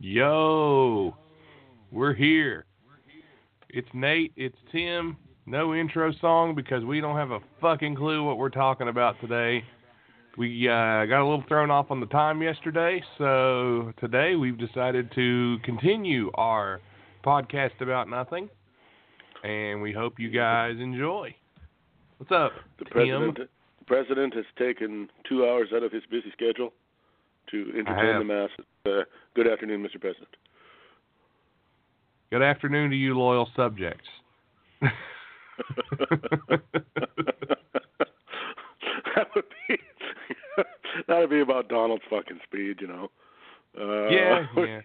Yo, we're here. It's Nate, it's Tim. No intro song because we don't have a fucking clue what we're talking about today. We uh, got a little thrown off on the time yesterday, so today we've decided to continue our podcast about nothing, and we hope you guys enjoy. What's up, The Tim? president, the president has taken two hours out of his busy schedule to entertain the masses. Uh, good afternoon, Mr. President. Good afternoon to you, loyal subjects. that would be that would be about Donald's fucking speed, you know. Uh, Yeah, yeah.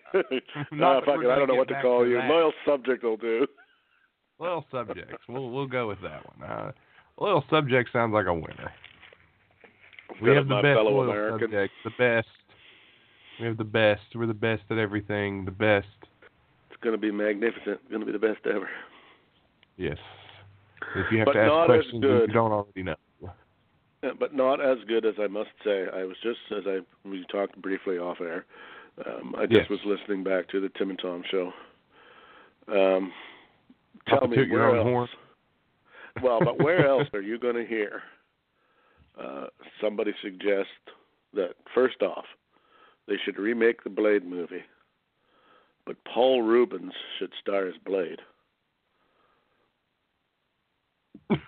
Not that fuck it, I don't know what to call to you. that. Loyal subject will do. Loyal subjects. We'll we'll go with that one. Uh, loyal subject sounds like a winner. We have the best loyal Americans. subjects, the best. We have the best. We're the best at everything. The best. It's going to be magnificent. Going to be the best ever. Yes. If you have But to ask questions good. you don't already know. Yeah, but not as good as I must say. I was just as I we talked briefly off air. Um, I just Yes. was listening back to the Tim and Tom show. Um, tell me where else? horn. Well, but where else are you going to hear uh, somebody suggest that first off they should remake the Blade movie, but Paul Reubens should star as Blade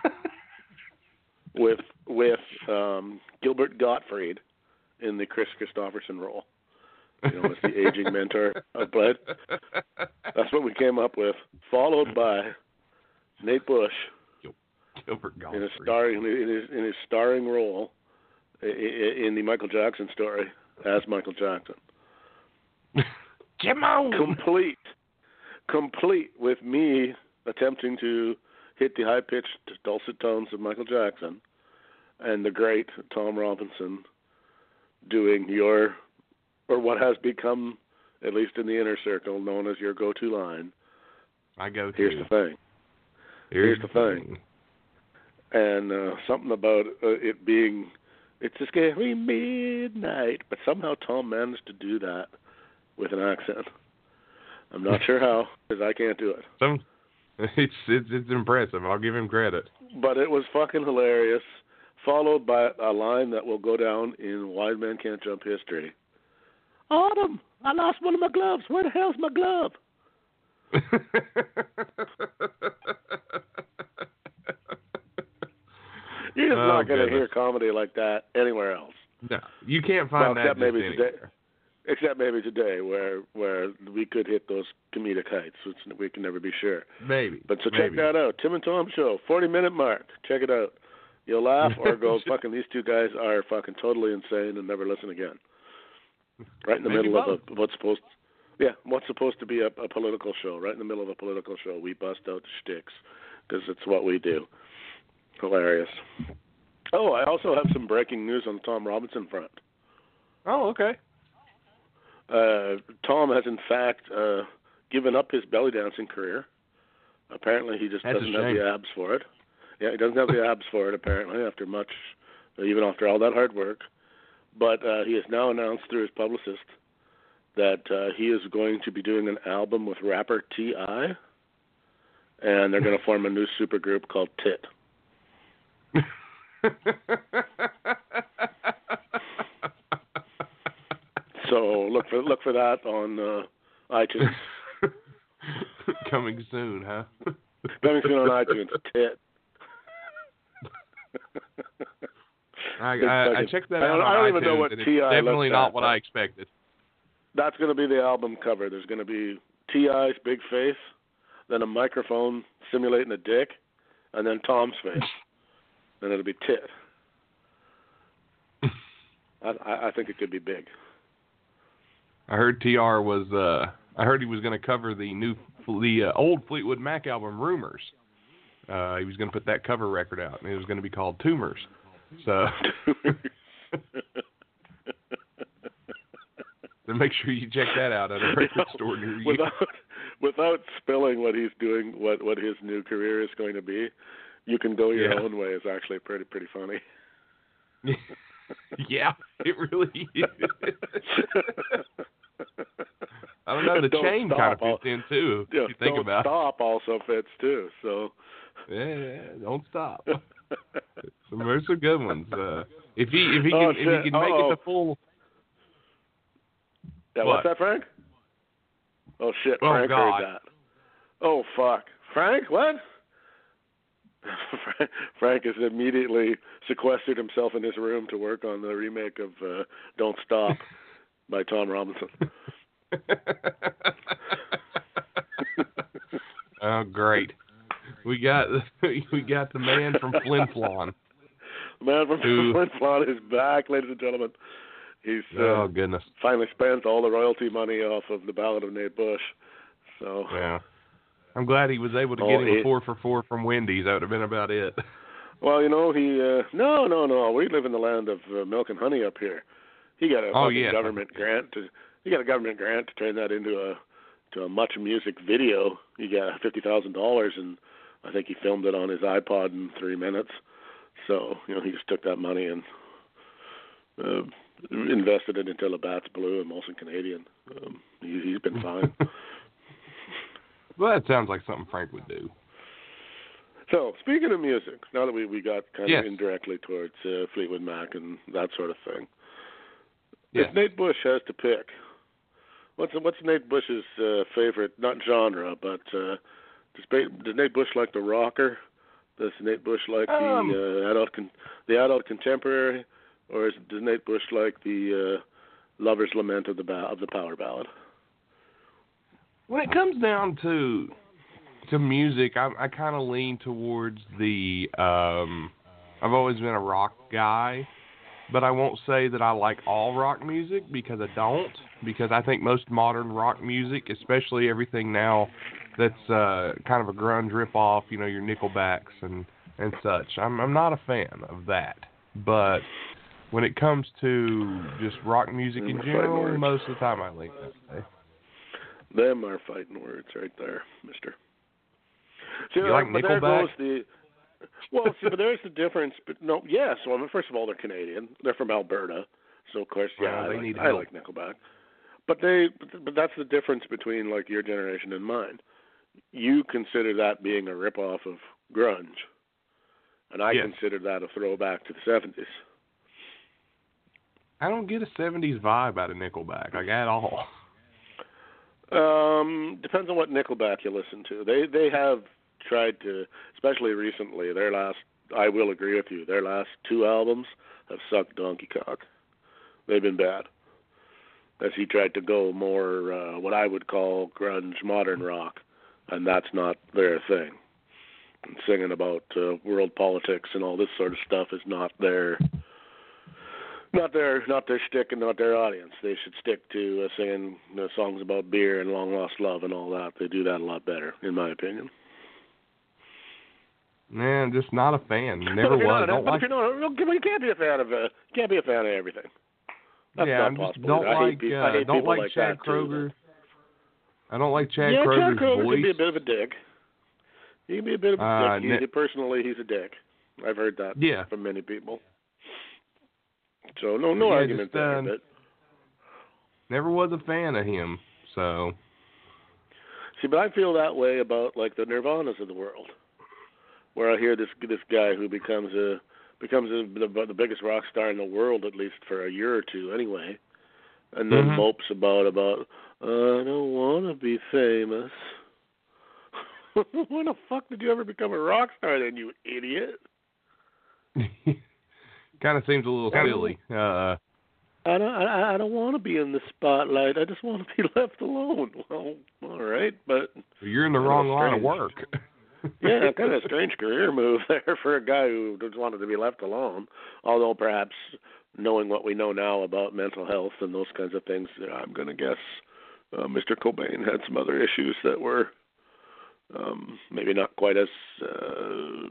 with with um, Gilbert Gottfried in the Kris Kristofferson role. You know, as the aging mentor of Blade. That's what we came up with, followed by Nate Bush Gilbert in Gottfried. his starring in his in his starring role in the Michael Jackson story as Michael Jackson. Jimmo. Complete, complete with me attempting to hit the high pitched dulcet tones of Michael Jackson, and the great Tom Robinson doing your or what has become, at least in the inner circle, known as your go to line. I go to. Here's the thing. here's the thing. and uh, something about uh, it being it's a scary midnight, but somehow Tom managed to do that with an accent. I'm not sure how because I can't do it, Some, it's it's it's impressive. I'll give him credit. but it was fucking hilarious. Followed by a line that will go down in Wise Man Can't Jump history. Autumn, I lost one of my gloves. Where the hell's my glove? You're just Oh, not going to hear comedy like that anywhere else. no, you can't find Well, that except maybe anywhere. today. Except maybe today, where where we could hit those comedic heights, which we can never be sure. Maybe. But so check maybe. that out, Tim and Tom Show, forty minute mark. Check it out. You'll laugh or go, fucking these two guys are fucking totally insane and never listen again. Right in the Maybe middle both. of a, what's supposed, yeah, what's supposed to be a, a political show. Right in the middle of a political show, we bust out the shticks because it's what we do. Hilarious. Oh, I also have some breaking news on the Tom Robinson front. Oh, okay. Uh, Tom has in fact uh, given up his belly dancing career. Apparently, he just That's doesn't have the abs for it. Yeah, he doesn't have the abs for it. Apparently, after much, even after all that hard work. But uh, he has now announced through his publicist that uh, he is going to be doing an album with rapper T.I. And they're going to form a new supergroup called Tit. So look for look for that on uh, iTunes. Coming soon, huh? Coming soon on iTunes. Tit. I, I, I checked that I out. I don't even know what T.I. Definitely not at, what I expected. That's going to be the album cover. There's going to be T.I.'s big face, then a microphone simulating a dick, and then Tom's face. And it'll be tit. I, I think it could be big. I heard Tr was. uh I heard he was going to cover the new, the uh, old Fleetwood Mac album, Rumors. Uh, he was going to put that cover record out, and it was going to be called Tumors. So, so make sure you check that out at a record store near you. without without spilling what he's doing, what what his new career is going to be, you can go your Yeah. own way. Is actually pretty pretty funny. yeah, it really is. I don't know. The Don't chain kind of fits in too. Yeah, if you think don't about stop also fits too. So. Yeah, yeah, don't stop. Some there's some good ones. Uh, if he if he can Oh, if he can make Uh-oh. it the full. yeah, What? what's that, Frank? Oh shit, Oh, Frank God. heard that. Oh fuck, Frank, what? Frank- has immediately sequestered himself in his room to work on the remake of uh, "Don't Stop" by Tom Robinson. oh great. We got we got the man from Flin Flon. The man from Who- Flint Flon is back, ladies and gentlemen. He's uh, Oh goodness. finally spent all the royalty money off of the Ballad of Nate Bush. So Yeah. I'm glad he was able to Oh, get him it- a four for four from Wendy's. That would have been about it. Well, you know, he uh no, no, no. We live in the land of uh, milk and honey up here. He got a Oh, yeah. government grant to he got a government grant to turn that into a to a MuchMusic video. He got fifty thousand dollars and I think he filmed it on his iPod in three minutes. So, you know, he just took that money and uh invested it until Labatt's Blue and Molson Canadian. Um he he's been fine. well, that sounds like something Frank would do. So, speaking of music, now that we, we got kind Yes. of indirectly towards uh, Fleetwood Mac and that sort of thing, Yes. if Nate Bush has to pick, what's what's Nate Bush's uh, favorite, not genre, but uh, does, does Nate Bush like the rocker? Does Nate Bush like Um. the uh, adult con- the adult contemporary, or is, does Nate Bush like the uh, lover's lament of the ba- of the power ballad? When it comes down to to music, I I kind of lean towards the um I've always been a rock guy, but I won't say that I like all rock music because I don't because I think most modern rock music, especially everything now that's uh kind of a grunge rip off, you know, your Nickelbacks and and such. I'm I'm not a fan of that. But when it comes to just rock music in general, most of the time I lean that way. Them are fighting words right there, Mister. See, You like but there Nickelback? goes the. Well, see, but there's the difference. But no, yes. Well, I mean, first of all, they're Canadian. They're from Alberta, so of course, yeah, Well, I, like, I like Nickelback. But they, but that's the difference between like your generation and mine. You consider that being a rip off of grunge, and I Yes. consider that a throwback to the seventies. I don't get a '70s vibe out of Nickelback, like at all. Um, depends on what Nickelback you listen to. They they have tried to, especially recently. Their last, I will agree with you. Their last two albums have sucked donkey cock. They've been bad. As he tried to go more uh, what I would call grunge modern rock, and that's not their thing. And singing about uh, world politics and all this sort of stuff is not their not their not their stick and not their audience. They should stick to uh, singing you know, songs about beer and long lost love and all that. They do that a lot better, in my opinion. Man, just not a fan. Never but if you're was. Not, Don't but like. you're not, you can't be a fan of uh, you can't be a fan of everything. That's yeah, I'm just don't like. people, uh, I don't like, like Chad too. Kroeger. I don't like Chad yeah, Kroeger's Chad Kroeger voice. can be a bit of a dick. He can be a bit of a Uh, dick. ne- personally, he's a dick. I've heard that Yeah. from many people. So no, no Yeah, argument just, there. um, but Never was a fan of him. So See, but I feel that way about like the Nirvanas of the world, where I hear this this guy who becomes a becomes a, the, the biggest rock star in the world at least for a year or two anyway, and then Mhm. mopes about about I don't want to be famous. when the fuck did you ever become a rock star then, you idiot? Kind of seems a little silly. Uh, I don't. I, I don't want to be in the spotlight. I just want to be left alone. Well, all right, but you're in the wrong line of work. yeah, kind of a strange career move there for a guy who just wanted to be left alone. Although perhaps knowing what we know now about mental health and those kinds of things, I'm going to guess uh, Mr. Cobain had some other issues that were um, maybe not quite as uh,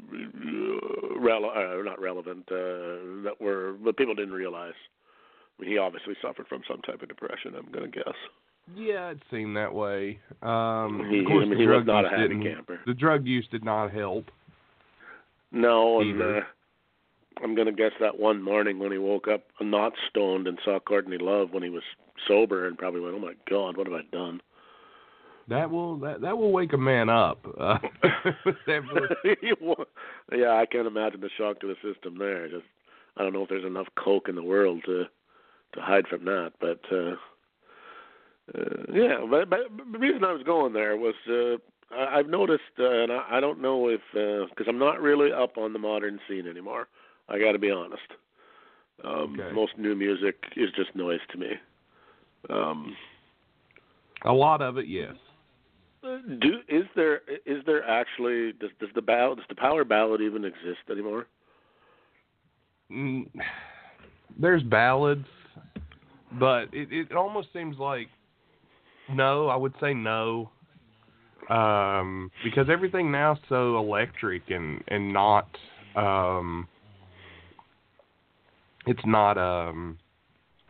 rele- uh, not relevant uh, that were, but people didn't realize. I mean, he obviously suffered from some type of depression. I'm going to guess. Yeah, it seemed that way. Um, He- of course, I mean, he was not a happy camper. The drug use did not help. No, and uh, I'm gonna guess that one morning when he woke up not stoned and saw Courtney Love when he was sober and probably went, "Oh my God, what have I done?" That will that that will wake a man up. Uh, yeah, I can't imagine the shock to the system there. Just I don't know if there's enough coke in the world to to hide from that, but uh, uh yeah. But, but the reason I was going there was uh, I, I've noticed, uh, and I, I don't know if because I'm not really up on the modern scene anymore. I got to be honest. Um, Okay. Most new music is just noise to me. Um, a lot of it, yes. Do is there is there actually does does the does the power ballad even exist anymore? Mm, there's ballads, but it it almost seems like no. I would say no, um, because everything now is so electric and and not um, it's not um,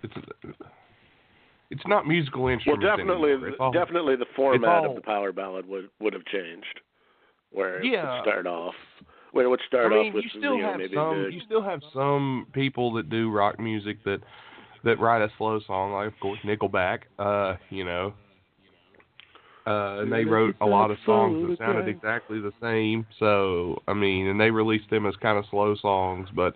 it's it's not musical instruments. Well, definitely, anymore. Definitely the format all- of the power ballad would would have changed, where it Yeah. would start off, where it would start I mean, off with you still you know, have some. You still have some people that do rock music that that write a slow song, like of course Nickelback. Uh, you know, uh, and they wrote a lot of songs that sounded exactly the same. So I mean, and they released them as kind of slow songs, but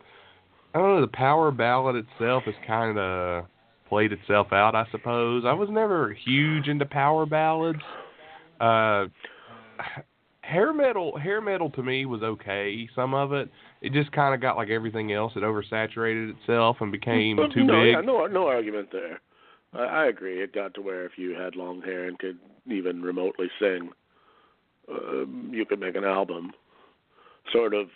I don't know. The power ballad itself is kind of played itself out, I suppose. I was never huge into power ballads. Uh, hair metal, hair metal to me was okay. Some of it, it just kind of got like everything else. It oversaturated itself and became Well, too no, big. Yeah, no, no argument there. I, I agree. It got to where if you had long hair and could even remotely sing, um, you could make an album. Sort of.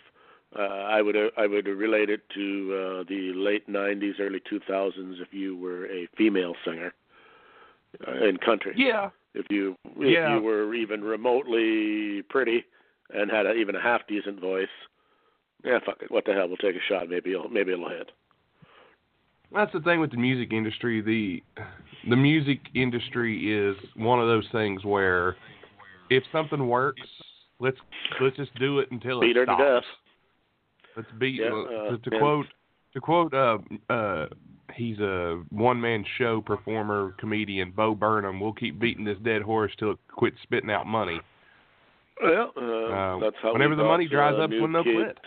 Uh, I would uh, I would relate it to uh, the late '90s, early 2000s. If you were a female singer uh, in country, Yeah, if you if Yeah. you were even remotely pretty and had a, even a half decent voice, yeah, fuck it. What the hell? We'll take a shot. Maybe it'll maybe it'll hit. that's the thing with the music industry. The the music industry is one of those things where if something works, let's let's just do it until Beat it her to stops. Let's beat Yeah, uh, uh, to, to quote to quote uh uh he's a one man show performer comedian Bo Burnham. We'll keep beating this dead horse till it quits spitting out money. Well, uh, Uh, that's how whenever the got, money dries uh, up, when they'll quit.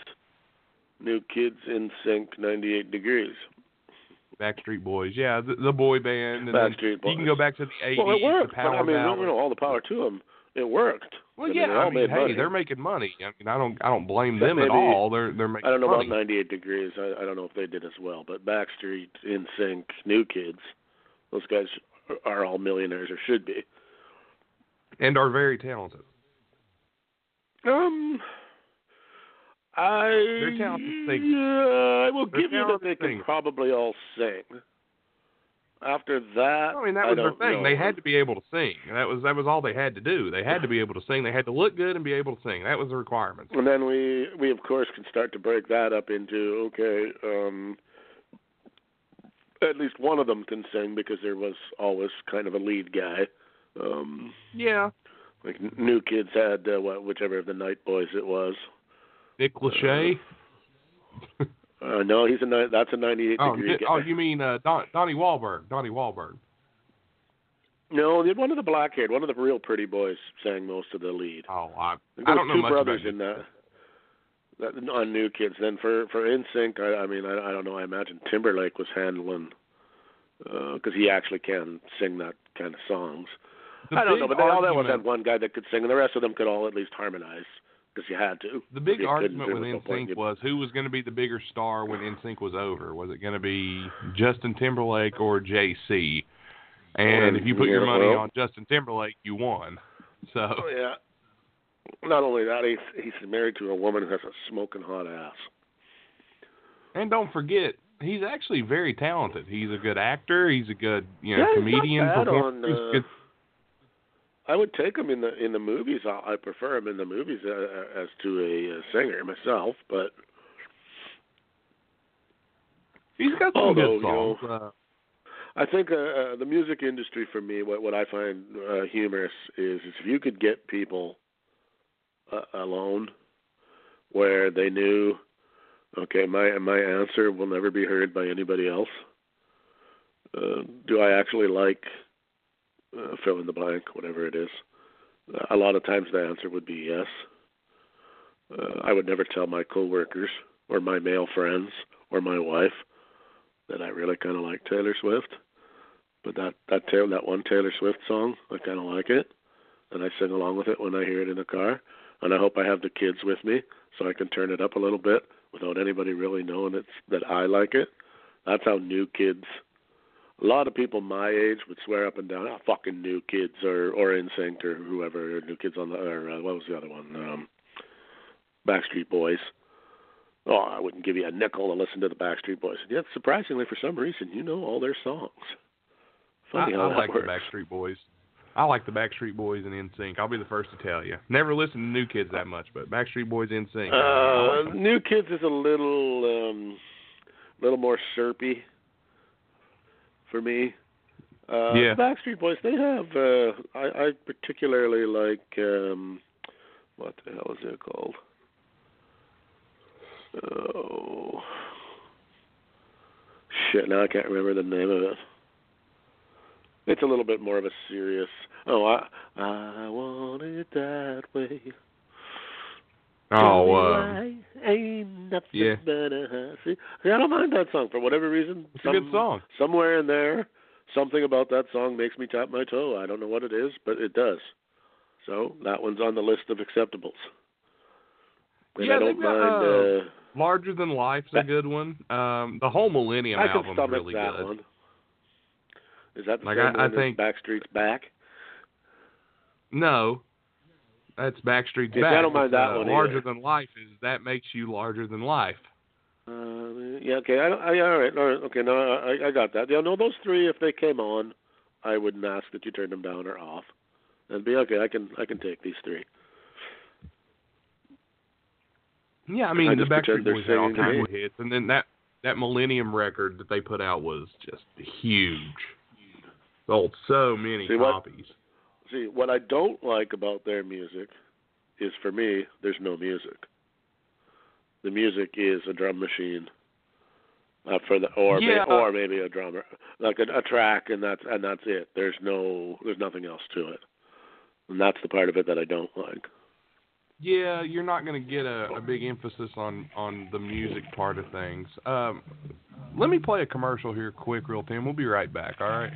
New kids in sync, 98 degrees. Backstreet Boys, yeah, the, the boy band. And Backstreet You can go back to the eighties. Well, it worked. The But I mean, you know, all the power to them. It worked. Well, I mean, yeah, I mean, hey, money. they're making money. I mean, I don't, I don't blame them at all. They're, they're making I don't know money. about 98 degrees. I, I don't know if they did as well. But Backstreet, In Sync, New Kids, those guys are all millionaires or should be. and are very talented. Um, I They're talented singers. yeah, I will They're give you that they can singers. probably all sing. After that, I mean, that was their thing. know. They had to be able to sing. That was that was all they had to do. They had to be able to sing. They had to look good and be able to sing. That was the requirement. And then we we of course can start to break that up into okay, um at least one of them can sing because there was always kind of a lead guy. Um Yeah, like New Kids had uh, what whichever of the Knight Boys it was. Nick Lachey. Uh no, he's a that's a 98 oh, degree guy. oh, you mean uh, Don, Donnie Wahlberg? Donnie Wahlberg. No, the- one of the black haired, one of the real pretty boys sang most of the lead. Oh, I, I don't know two much brothers about in that. That on New Kids. Then for for NSYNC, I, I mean, I, I don't know. I imagine Timberlake was handling because he actually can sing that kind of songs. The I don't know, but they all that was that one guy that could sing, and the rest of them could all at least harmonize because you had to. The big argument with it. NSYNC was who was going to be the bigger star when NSYNC was over. Was it going to be Justin Timberlake or JC? And if you put your money well- on Justin Timberlake, you won. So Oh yeah. Not only that, he's he's married to a woman who has a smoking hot ass. And don't forget, he's actually very talented. He's a good actor. He's a good, you know, Yeah, he's not comedian. bad performer. on, He's uh, good. I would take him in the in the movies. I, I prefer him in the movies uh, as to a, uh singer myself, but He's got some although, good you know, uh, I think uh, uh, the music industry for me, what what I find uh, humorous is, is if you could get people uh, alone where they knew, okay, my my answer will never be heard by anybody else. Uh, do I actually like uh, fill in the blank, whatever it is? Uh, a lot of times the answer would be yes. Uh, I would never tell my coworkers or my male friends or my wife that I really kind of like Taylor Swift. But that that Taylor, that one Taylor Swift song, I kind of like it, and I sing along with it when I hear it in the car. And I hope I have the kids with me so I can turn it up a little bit without anybody really knowing it's that I like it. That's how new kids. A lot of people my age would swear up and down, "Ah, fucking new kids," or or NSYNC or whoever, or new kids on the or uh, what was the other one? Um, Backstreet Boys. Oh, I wouldn't give you a nickel to listen to the Backstreet Boys. Yet, surprisingly, for some reason, you know all their songs. Funny I, how I that like works. the Backstreet Boys. I like the Backstreet Boys and NSYNC. I'll be the first to tell you. Never listened to New Kids that much, but Backstreet Boys, NSYNC. I like Uh. New Kids is a little, um, little more syrupy for me. Uh, Yeah. Backstreet Boys, they have. Uh, I, I particularly like. Um, what the hell is it called? Oh, shit! Now I can't remember the name of it. It's a little bit more of a serious. Oh, I I want it that way. Oh, uh, ain't nothing yeah. better. See, see, I don't mind that song for whatever reason. it's a good song. Somewhere in there, something about that song makes me tap my toe. I don't know what it is, but it does. So that one's on the list of acceptables. And Yeah, I don't mind. uh, Uh, Larger Than Life's a good one. Um, the whole Millennium I album's really that good. one. Is that the Like, same I- I think- Backstreet's Back? No, that's Backstreet's Yeah, I Back. don't mind that uh, one Larger either. Than Life is that makes you larger than life. Uh, yeah, okay. I, I, all right, all right. Okay, no, I, I got that. Yeah, no, those three, if they came on, I wouldn't ask that you turn them down or off. And be okay. I can, I can take these three. Yeah, I mean I the Backstreet Boys had all kinds of hits, and then that that Millennium record that they put out was just huge. Sold so many See, what- copies. See, what I don't like about their music is, for me, there's no music. The music is a drum machine, uh, for the or Yeah. may, or maybe a drummer, like a, a track, and that's and that's it. There's no, there's nothing else to it, and that's the part of it that I don't like. Yeah, you're not going to get a, a big emphasis on on the music part of things. Um, let me play a commercial here, quick, real Tim. We'll be right back. All right.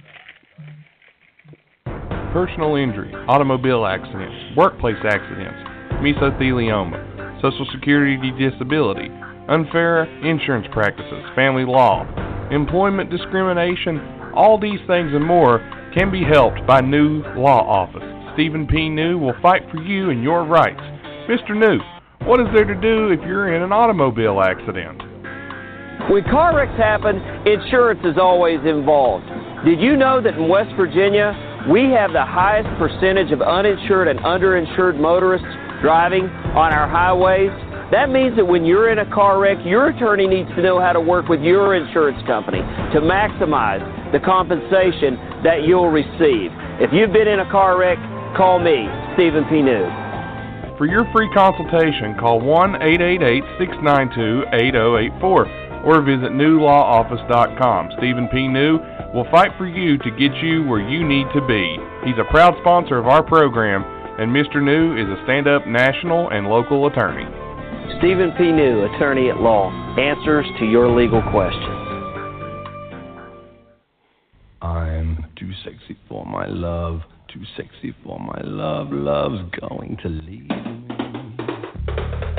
Personal injury, automobile accidents, workplace accidents, mesothelioma, Social Security disability, unfair insurance practices, family law, employment discrimination, all these things and more can be helped by New Law Office. Stephen P. New will fight for you and your rights. Mr. New, what is there to do if you're in an automobile accident? When car wrecks happen, insurance is always involved. Did you know that in West Virginia, we have the highest percentage of uninsured and underinsured motorists driving on our highways? That means that when you're in a car wreck, your attorney needs to know how to work with your insurance company to maximize the compensation that you'll receive. If you've been in a car wreck, call me, Stephen P. New. For your free consultation, call 1 888 692 8084 or visit newlawoffice.com. Stephen P. New will fight for you to get you where you need to be. He's a proud sponsor of our program, and Mr. New is a stand up national and local attorney. Stephen P. New, attorney at law, answers to your legal questions. I'm too sexy for my love, too sexy for my love. Love's going to leave me.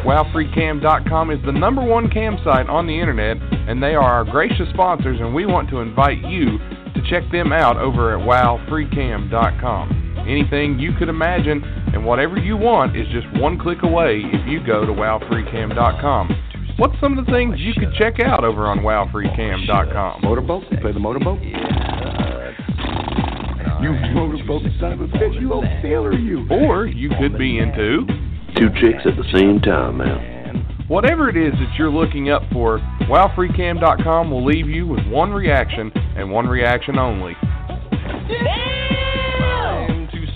WowFreeCam.com is the number one cam site on the internet, and they are our gracious sponsors, and we want to invite you to check them out over at WowFreeCam.com. Anything you could imagine and whatever you want is just one click away if you go to WowFreeCam.com. What's some of the things you could check out over on WowFreeCam.com? Motorboat? Play the motorboat? You motorboat son of a bitch, you old sailor, you. Or you could be into Two chicks at the same time, man. whatever it is that you're looking up for. WowFreeCam.com will leave you with one reaction and one reaction only.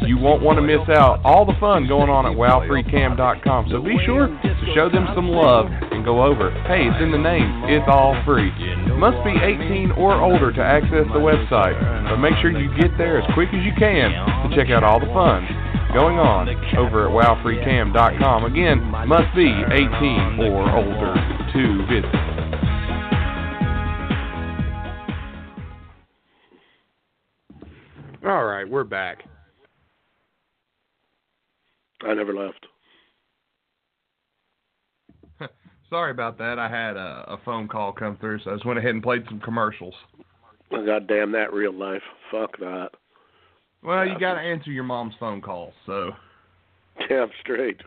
You won't want to miss out all the fun going on at WowFreeCam.com. So be sure to show them some love and go over. Hey, it's in the name. It's all free. Must be 18 or older to access the website, but make sure you get there as quick as you can to check out all the fun going on over at WowFreeCam.com. Again, must be 18 or older to visit. All right, we're back. I never left. Sorry about that. I had a, a phone call come through, so I just went ahead and played some commercials. God damn that real life. Fuck that. Well, you got to answer your mom's phone calls, so Damn straight.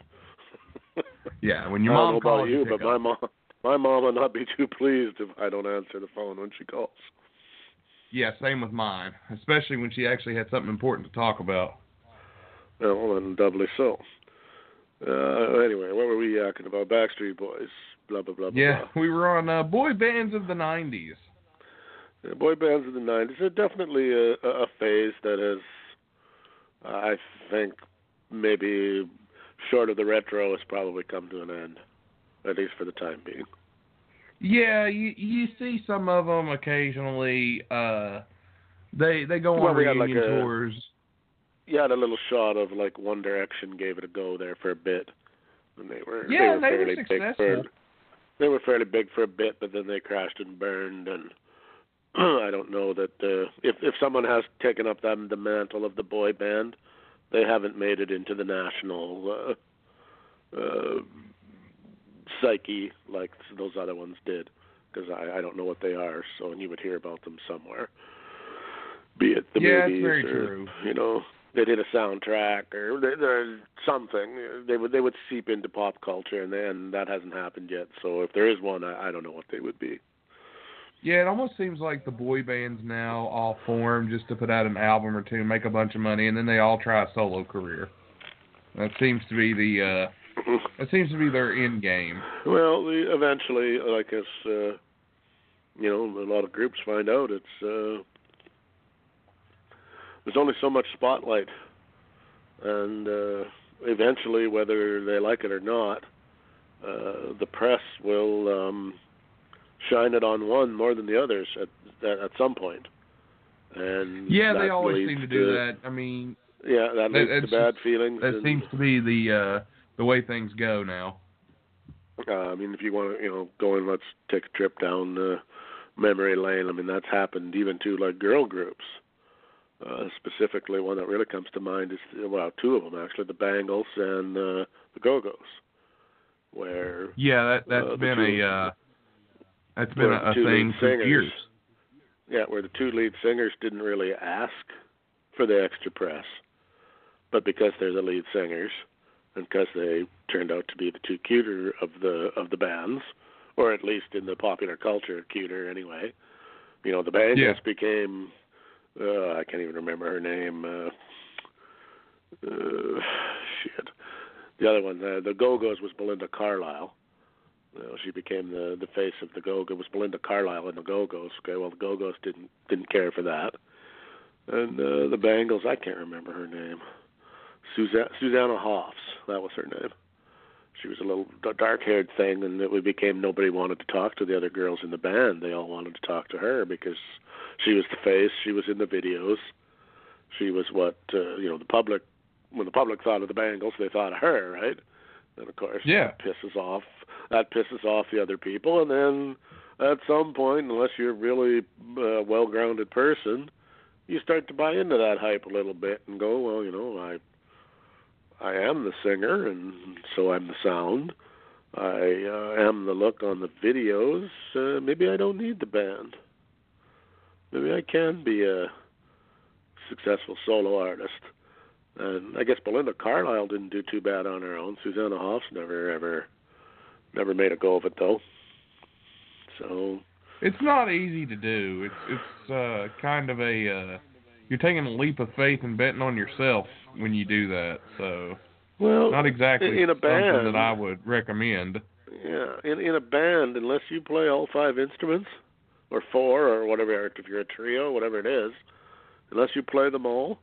yeah. When your mom calls, about you, pick but my mom, my mom will not be too pleased if I don't answer the phone when she calls. yeah, same with mine, especially when she actually had something important to talk about. Well, and doubly so. Uh, anyway, what were we yakking about? Backstreet Boys. Blah blah blah. blah Yeah, blah. we were on uh, boy bands of the '90s. Yeah, boy bands of the '90s are definitely a, a phase that has, I think, maybe short of the retro, has probably come to an end, at least for the time being. Yeah, you you see some of them occasionally. Uh, they they go Well, on had, like, reunion a- tours. You had a little shot of like One Direction gave it a go there for a bit, and they were Yeah, they were they were fairly big for they were fairly big for a bit, but then they crashed and burned, and I don't know that uh, if if someone has taken up them the mantle of the boy band, they haven't made it into the national uh, uh, psyche like those other ones did, because I I don't know what they are, so and you would hear about them somewhere, be it the Yeah, movies very or true. you know they did a soundtrack or they, there's something they would they would seep into pop culture and then that hasn't happened yet so if there is one I, I don't know what they would be Yeah, it almost seems like the boy bands now all form just to put out an album or two, make a bunch of money, and then they all try a solo career. That seems to be the uh that seems to be their end game. well the, eventually like as uh you know a lot of groups find out it's uh there's only so much spotlight and uh eventually whether they like it or not uh the press will um shine it on one more than the others at at, at some point and Yeah, they always seem to do that. I mean, Yeah, that That- leads to bad feelings. that and, seems to be the uh the way things go now. Uh, I mean, if you want to, you know, go and let's take a trip down uh, memory lane. I mean, that's happened even to like girl groups. Uh, specifically, one that really comes to mind is well, two of them actually, the Bangles and uh, the Go Go's, where Yeah, that that's Uh, been two- a uh that's been a, a thing for singers- years. Yeah, where the two lead singers didn't really ask for the extra press, but because they're the lead singers, and because they turned out to be the two cuter of the of the bands, or at least in the popular culture, cuter anyway. You know, the Bangles Yeah. became uh, I can't even remember her name. Uh, uh, shit. The other one, uh, the Go Go's, was Belinda Carlisle. You she became the the face of the Go Go. Was Belinda Carlisle and the Go Go's? Okay, well the Go Go's didn't didn't care for that, and uh, the Bangles. I can't remember her name. Susanna Hoffs. That was her name. She was a little dark-haired thing, and it became nobody wanted to talk to the other girls in the band. They all wanted to talk to her because she was the face. She was in the videos. She was what uh, you know. The public, when the public thought of the Bangles, they thought of her, right? And of course, Yeah. that pisses off. That pisses off the other people, and then at some point, unless you're a really uh, well-grounded person, you start to buy into that hype a little bit and go, well, you know, I I am the singer, and so I'm the sound, I uh, am the look on the videos, uh, maybe I don't need the band. Maybe I can be a successful solo artist. And I guess Belinda Carlisle didn't do too bad on her own. Susanna Hoffs never ever never made a go of it though. So It's not easy to do. It's it's uh, kind of a uh, you're taking a leap of faith and betting on yourself when you do that. So well, not exactly in a something band, that I would recommend. Yeah, in in a band, unless you play all five instruments, or four, or whatever, if you're a trio, whatever it is, unless you play them all,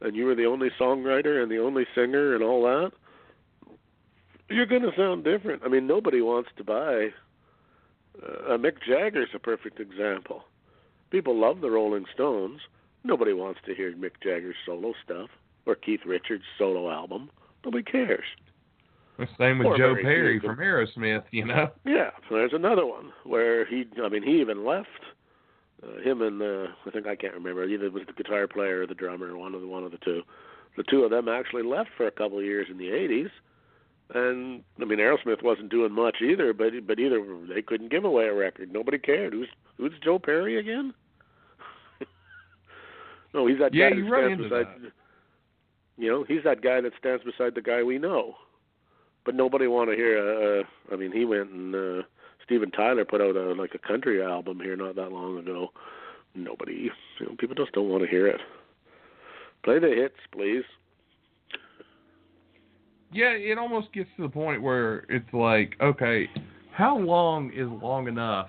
and you are the only songwriter and the only singer and all that, you're going to sound different. I mean, nobody wants to buy. Uh, Mick Jagger's a perfect example. People love the Rolling Stones. Nobody wants to hear Mick Jagger's solo stuff or Keith Richards' solo album. Nobody cares. Same with Or Joe Perry from Aerosmith, you know. Yeah, so there's another one where he, I mean, he even left. Uh, him and uh, I think I can't remember either it was the guitar player or the drummer, one of the one of the two. The two of them actually left for a couple of years in the '80s, and I mean Aerosmith wasn't doing much either, but but either they couldn't give away a record. Nobody cared. Who's who's Joe Perry again? no, he's that Yeah, guy that stands beside. You know, he's that guy that stands beside the guy we know. But nobody want to hear. Uh, I mean, he went and uh, Steven Tyler put out a like a country album here not that long ago. Nobody, you know, people just don't want to hear it. Play the hits, please. Yeah, it almost gets to the point where it's like, okay, how long is long enough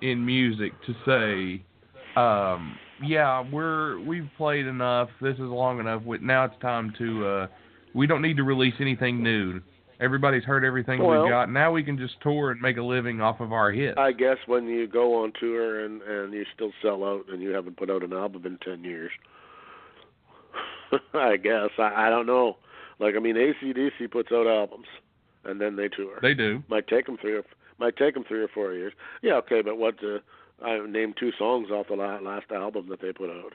in music to say, um, yeah, we're we've played enough. This is long enough. Now it's time to. Uh, we don't need to release anything new. Everybody's heard everything Well- we've got. Now we can just tour and make a living off of our hits. I guess when you go on tour and and you still sell out and you haven't put out an album in ten years. I guess I, I don't know. Like I mean, ACDC puts out albums and then they tour. they do. might take them three or might take them three or four years. Yeah, okay, but what? Uh, I named two songs off the last album that they put out.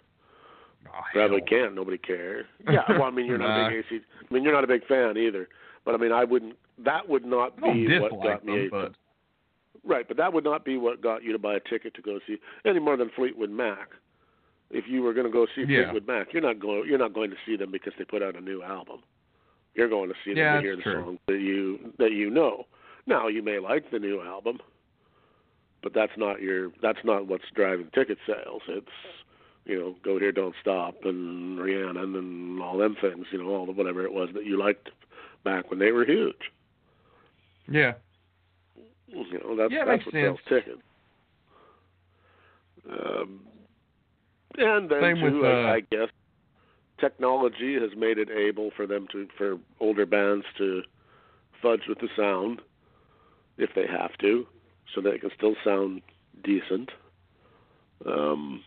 Oh, Probably can't. Nobody cares. Yeah, well, I mean, you're not Nah. a big AC. I mean, you're not a big fan either. But I mean, I wouldn't. That would not be what got me. them, but Right, but that would not be what got you to buy a ticket to go see any more than Fleetwood Mac. If you were going to go see Yeah. Fleetwood Mac, you're not going. You're not going to see them because they put out a new album. You're going to see them Yeah, to hear the true. songs that you that you know. Now you may like the new album, but that's not your. That's not what's driving ticket sales. It's you know, go here, don't stop, and Rhiannon and all them things. You know, all the whatever it was that you liked back when they were huge. yeah, You know, that's Yeah, that's makes what sense. sells tickets. Um, and then Same too, with, I, uh, I guess technology has made it able for them to for older bands to fudge with the sound if they have to, so that it can still sound decent. Um,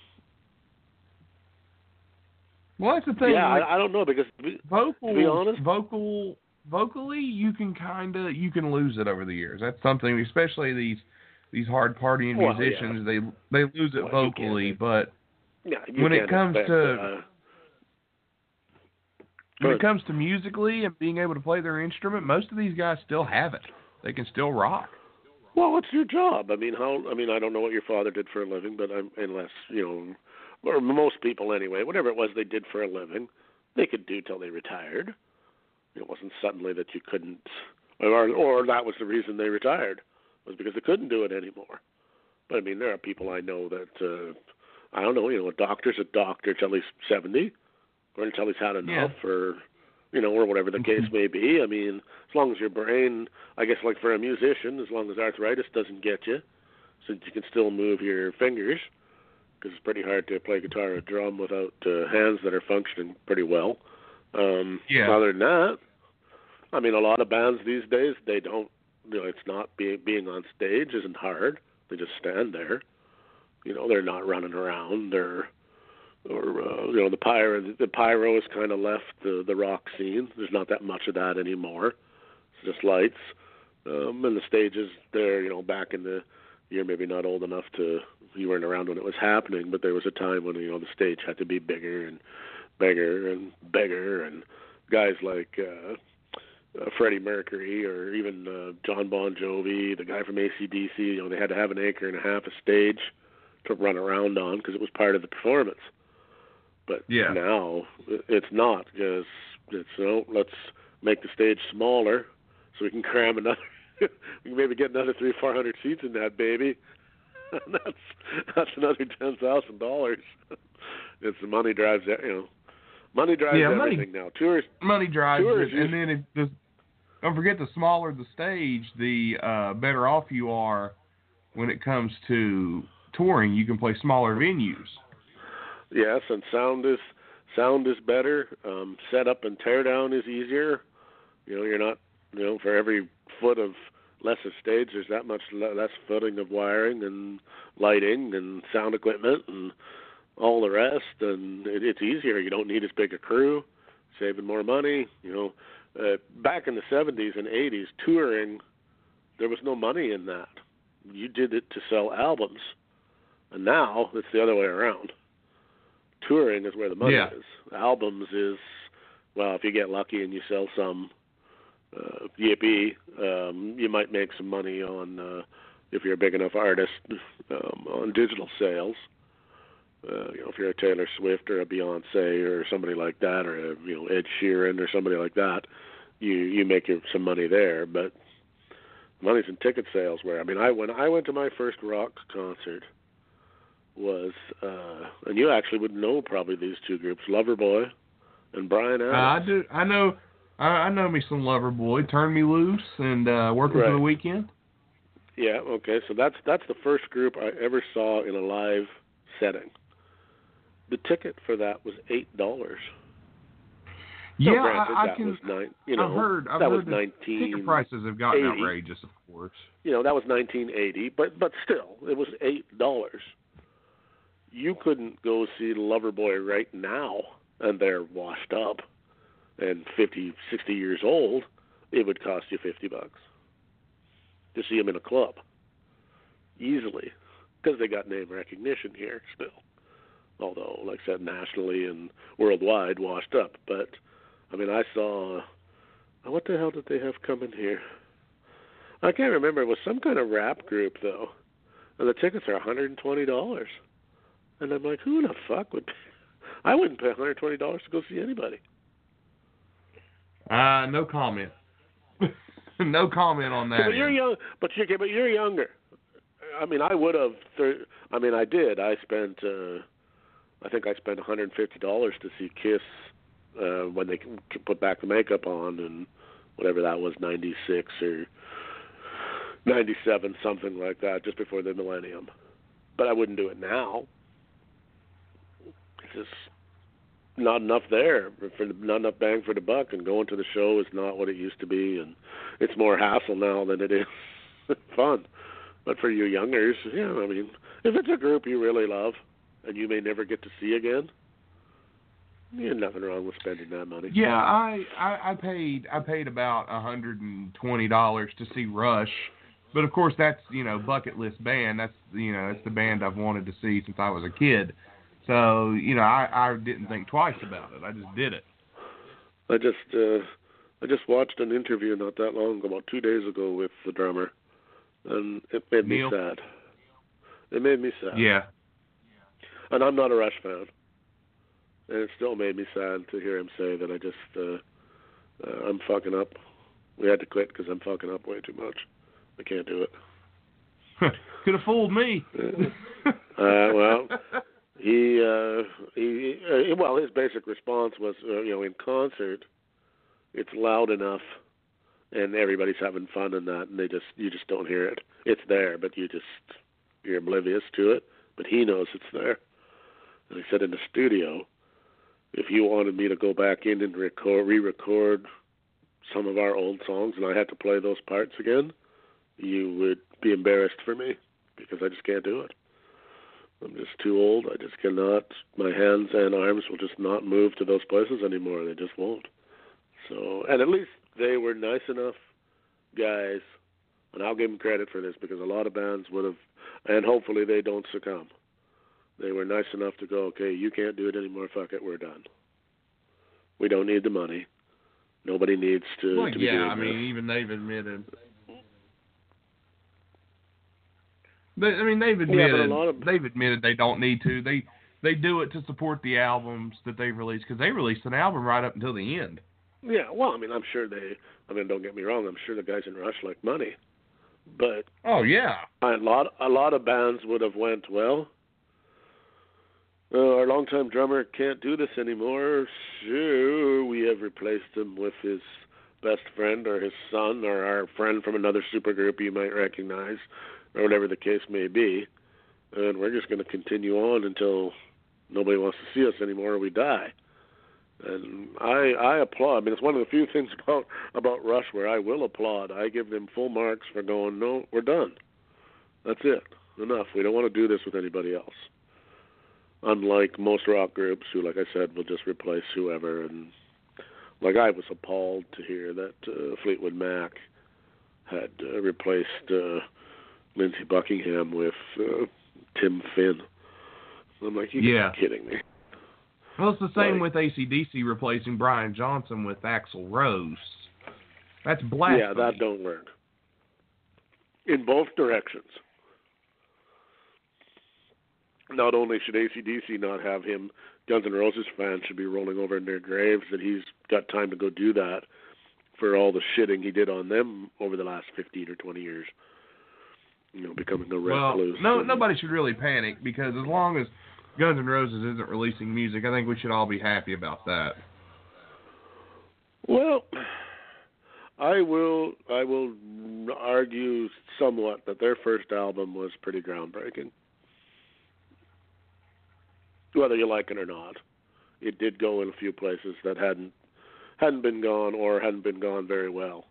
well, that's the thing. yeah, like, I, I don't know because vocal, to be honest- vocal, vocally, you can kind of you can lose it over the years. That's something, especially these these hard partying Well, yeah. musicians. They they lose it Well, vocally, but yeah, When it comes expect, to- uh, when it comes to musically and being able to play their instrument, most of these guys still have it. They can still rock. Well, it's your job. I mean, how? I mean, I don't know what your father did for a living, but I'm, unless you know, or most people anyway, whatever it was they did for a living, they could do till they retired. It wasn't suddenly that you couldn't, or or that was the reason they retired was because they couldn't do it anymore. But I mean, there are people I know that uh, I don't know. You know, a doctor's a doctor till he's seventy, or until he's had enough, or you know, or whatever the case may be. I mean, as long as your brain, I guess, like for a musician, as long as arthritis doesn't get you, that you can still move your fingers, because it's pretty hard to play guitar or drum without uh, hands that are functioning pretty well. Um, Yeah. Other than that, I mean, a lot of bands these days they don't. You know, it's not being being on stage isn't hard. They just stand there. You know, they're not running around. They're or uh, you know the pyro the pyro has kind of left the the rock scene. There's not that much of that anymore. It's just lights. Um, and the stages there, you know, back in the you're maybe not old enough to you weren't around when it was happening, but there was a time when you know the stage had to be bigger and bigger and bigger and guys like uh uh, Freddie Mercury or even uh, Jon Bon Jovi, the guy from ACDC. You know, they had to have an acre and a half a stage to run around on because it was part of the performance. But Yeah. now it's not because it's you know, let's make the stage smaller so we can cram another. we can maybe get another three, four hundred seats in that baby. That's that's another ten thousand dollars. It's the money drives that you know. Money drives Yeah, money- everything now. Tours Money drives Tours it, and then if the don't forget the smaller the stage, the uh, better off you are when it comes to touring. You can play smaller venues. Yes, and sound is sound is better. Um, setup and tear down is easier. You know, you're not you know for every foot of less of stage, there's that much le- less footing of wiring and lighting and sound equipment and all the rest. And it, it's easier. You don't need as big a crew, saving more money. You know, uh, back in the 70s and 80s, touring there was no money in that. You did it to sell albums, and now it's the other way around touring is where the money Yeah. is. Albums is well, if you get lucky and you sell some uh yippee, um, you might make some money on uh if you're a big enough artist um on digital sales. Uh, you know, if you're a Taylor Swift or a Beyonce or somebody like that, or a, you know Ed Sheeran or somebody like that, you you make your, some money there. But money's in ticket sales. Where I mean, I when I went to my first rock concert, was uh and you actually would know probably these two groups Loverboy and Bryan Uh, Adams. I do. I know. I, I know me some Loverboy. Turn me loose and uh, working for the weekend. yeah, okay. So that's that's the first group I ever saw in a live setting. The ticket for that was eight dollars. Yeah, granted, I, I that can. was nine. You know, I've heard. I've that heard was nineteen. ticket prices have gotten 80. outrageous, of course. You know, that was nineteen eighty, but but still, it was eight dollars. You couldn't go see Loverboy right now, and they're washed up and fifty, sixty years old. It would cost you fifty bucks to see them in a club, easily, because they got name recognition here still. Although, like I said, nationally and worldwide, washed up. But I mean, I saw. What the hell did they have coming here? I can't remember. It was some kind of rap group though, and the tickets are one hundred and twenty dollars. And I'm like, who the fuck would? Pay? I wouldn't pay one hundred twenty dollars to go see anybody. Uh, no comment. no comment on that. but you're young. But you're, but you're younger. I mean, I would have. Thir- I mean, I did. I spent. uh I think I spent one hundred and fifty dollars to see Kiss uh when they put back the makeup on and whatever that was, ninety six or ninety seven, something like that, just before the millennium. But I wouldn't do it now. It's just not enough there for the, not enough bang for the buck, and going to the show is not what it used to be, and it's more hassle now than it is fun. But for you youngers, yeah, I mean, if it's a group you really love and you may never get to see again, there's nothing wrong with spending that money. Yeah, I, I I paid I paid about a hundred and twenty dollars to see Rush, but of course that's you know bucket list band. That's you know that's the band I've wanted to see since I was a kid. So you know I I didn't think twice about it. I just did it. I just uh I just watched an interview not that long ago, about two days ago, with the drummer, and it made Neil? me sad. It made me sad. Yeah. And I'm not a Rush fan, and it still made me sad to hear him say that I just uh, uh I'm fucking up. We had to quit because I'm fucking up way too much. I can't do it. Could have fooled me. uh, well, he uh he uh, well his basic response was uh, you know in concert it's loud enough and everybody's having fun and that and they just you just don't hear it it's there but you just you're oblivious to it but he knows it's there and he said in the studio if you wanted me to go back in and record re-record some of our old songs and I had to play those parts again you would be embarrassed for me because I just can't do it I'm just too old. I just cannot. My hands and arms will just not move to those places anymore. They just won't. So, and at least they were nice enough guys, and I'll give them credit for this because a lot of bands would have, and hopefully they don't succumb. They were nice enough to go, okay, you can't do it anymore. Fuck it, we're done. We don't need the money. Nobody needs to, Well, to be yeah, I mean, this. even they've admitted. They, I mean, they've Yeah, admitted lot of- they've admitted they don't need to. They they do it to support the albums that they've released because they released an album right up until the end. Yeah, well, I mean, I'm sure they. I mean, don't get me wrong. I'm sure the guys in Rush like money, but Oh yeah, a lot a lot of bands would have went well. Uh, our longtime drummer can't do this anymore. Sure, we have replaced him with his best friend or his son or our friend from another supergroup you might recognize, or whatever the case may be. And we're just going to continue on until nobody wants to see us anymore or we die. And I I applaud. I mean, it's one of the few things about about Rush where I will applaud. I give them full marks for going. No, we're done. That's it. Enough. We don't want to do this with anybody else. Unlike most rock groups, who, like I said, will just replace whoever. And like I was appalled to hear that uh, Fleetwood Mac had uh, replaced uh, Lindsey Buckingham with uh, Tim Finn. I'm like, you Yeah. kidding me. well it's the same Like- with ACDC replacing Brian Johnson with Axl Rose. That's blasphemy. Yeah, that don't work. In both directions. Not only should ACDC not have him, Guns N' Roses fans should be rolling over in their graves that he's got time to go do that for all the shitting he did on them over the last 15 or 20 years. You know, becoming a well, no, and- nobody should really panic because as long as Guns N' Roses isn't releasing music, I think we should all be happy about that. Well, I will. I will argue somewhat that their first album was pretty groundbreaking. Whether you like it or not, it did go in a few places that hadn't hadn't been gone or hadn't been gone very well.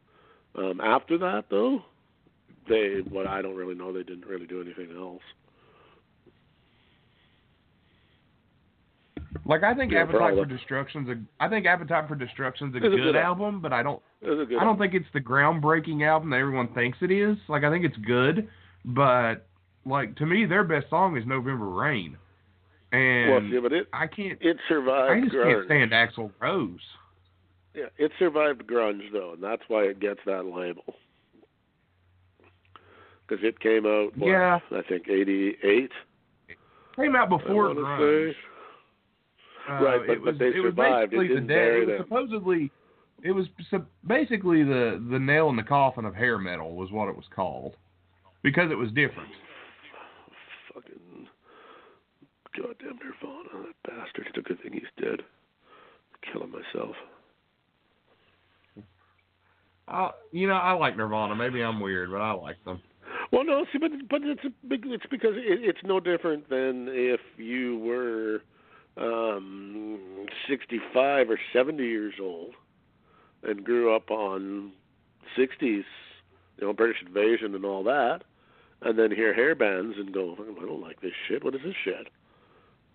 Um, after that, though, they what I don't really know. They didn't really do anything else. Like I think Yeah, Appetite all for Destruction's a I think Appetite for Destruction's a It's a good, good album, but I don't good I don't think it's the groundbreaking album that everyone thinks it is. Like I think it's good, but like to me their best song is November Rain. Well, And see, but it I can't it survived. I just can't stand Axl Rose. Yeah, it survived grunge though, and that's why it gets that label. Because it came out, what, Yeah. I think '88. Came out before grunge. Uh, Right, but- it but they it was survived. It basically the didn't dead. bury It was them. supposedly, it was basically the the nail in the coffin of hair metal was what it was called, because it was different. Fucking goddamn Nirvana, that bastard. It's a good thing he's dead. Killing myself. I, you know, I like Nirvana. Maybe I'm weird, but I like them. Well, no, see, but but it's a big. It's because it, it's no different than if you were um 65 or 70 years old and grew up on 60s, you know, British Invasion and all that, and then hear hair bands and go, I don't like this shit. What is this shit?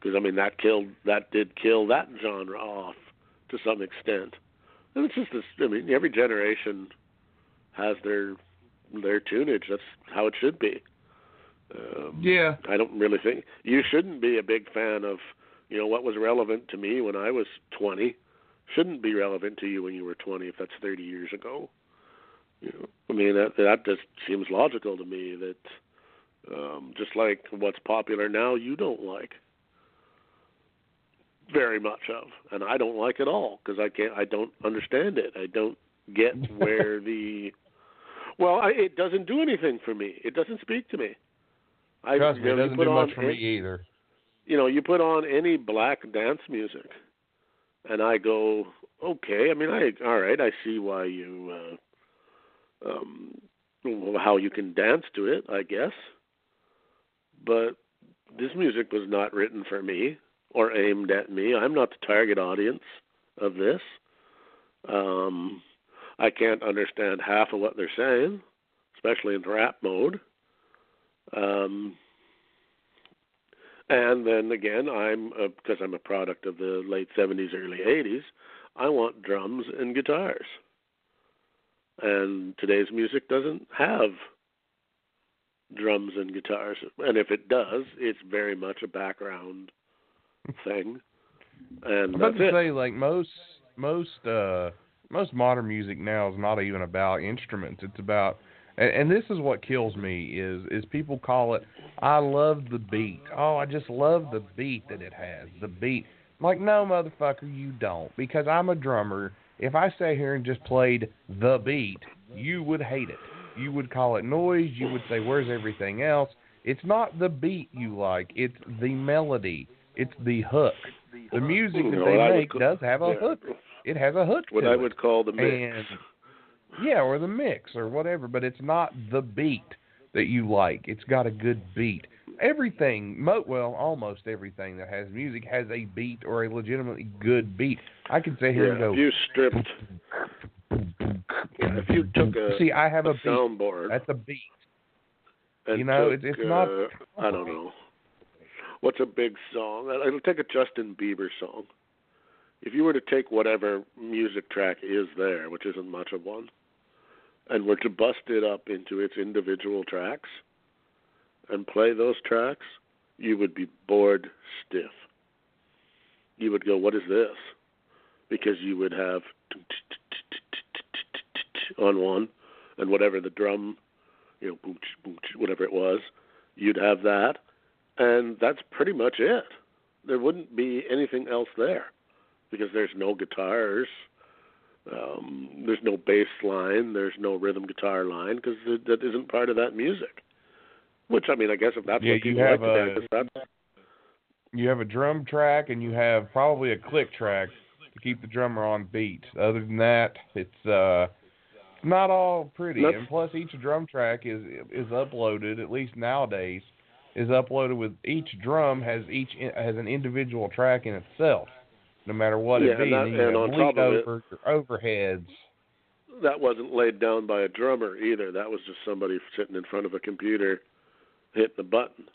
Because I mean, that killed. That did kill that genre off to some extent. And it's just this. I mean, every generation has their their tunage. That's how it should be. Um, Yeah, I don't really think you shouldn't be a big fan of, you know, what was relevant to me when I was 20 shouldn't be relevant to you when you were 20 if that's 30 years ago. You know, I mean that that just seems logical to me that um just like what's popular now you don't like very much of and I don't like it all because I can't I don't understand it. I don't get where the well, I, it doesn't do anything for me. It doesn't speak to me. I, trust me, it doesn't put do much for an- me either. you know, you put on any black dance music, and I go, okay. I mean, I all right. I see why you, uh, um, how you can dance to it, I guess. But this music was not written for me or aimed at me. I'm not the target audience of this. Um, I can't understand half of what they're saying, especially in rap mode. Um, and then again, I'm because I'm a product of the late '70s, early '80s. I want drums and guitars, and today's music doesn't have drums and guitars. And if it does, it's very much a background thing. And I'm about to it. say, like most most uh most modern music now is not even about instruments. It's about and, and this is what kills me is is people call it I love the beat. Oh, I just love the beat that it has. The beat. I'm like, no, motherfucker, you don't. Because I'm a drummer. If I sat here and just played the beat, you would hate it. You would call it noise. You would say, where's everything else? It's not the beat you like. It's the melody. It's the hook. The music that they what I would make ca- does have a yeah. hook. It has a hook What to I it. would call the mix. And yeah, or the mix or whatever, but it's not the beat that you like. It's got a good beat. Everything, mo- well, almost everything that has music has a beat or a legitimately good beat. I can sit here and go. if you stripped, yeah, if you took a, See, I have a beat. soundboard, That's a beat. you know, took, it's- it's not- uh, I don't know. What's a big song? I- I'll take a Justin Bieber song. If you were to take whatever music track is there, which isn't much of one, and were to bust it up into its individual tracks and play those tracks, you would be bored stiff. You would go, "What is this?" Because you would have on one, and whatever the drum, you know, whatever it was, you'd have that, and that's pretty much it. There wouldn't be anything else there because there's no guitars, um, there's no bass line, there's no rhythm guitar line because that isn't part of that music. Which I mean, I guess if that's Yeah, what you have like to a- that's You have a drum track and you have probably a click track to keep the drummer on beat. Other than that, it's uh it's not all pretty. Let's- and plus each drum track is is uploaded at least nowadays is uploaded with each drum has each has an individual track in itself. No matter what Yeah, it be, and that- you and on top of it- over your overheads. that wasn't laid down by a drummer either. That was just somebody sitting in front of a computer, hitting a button,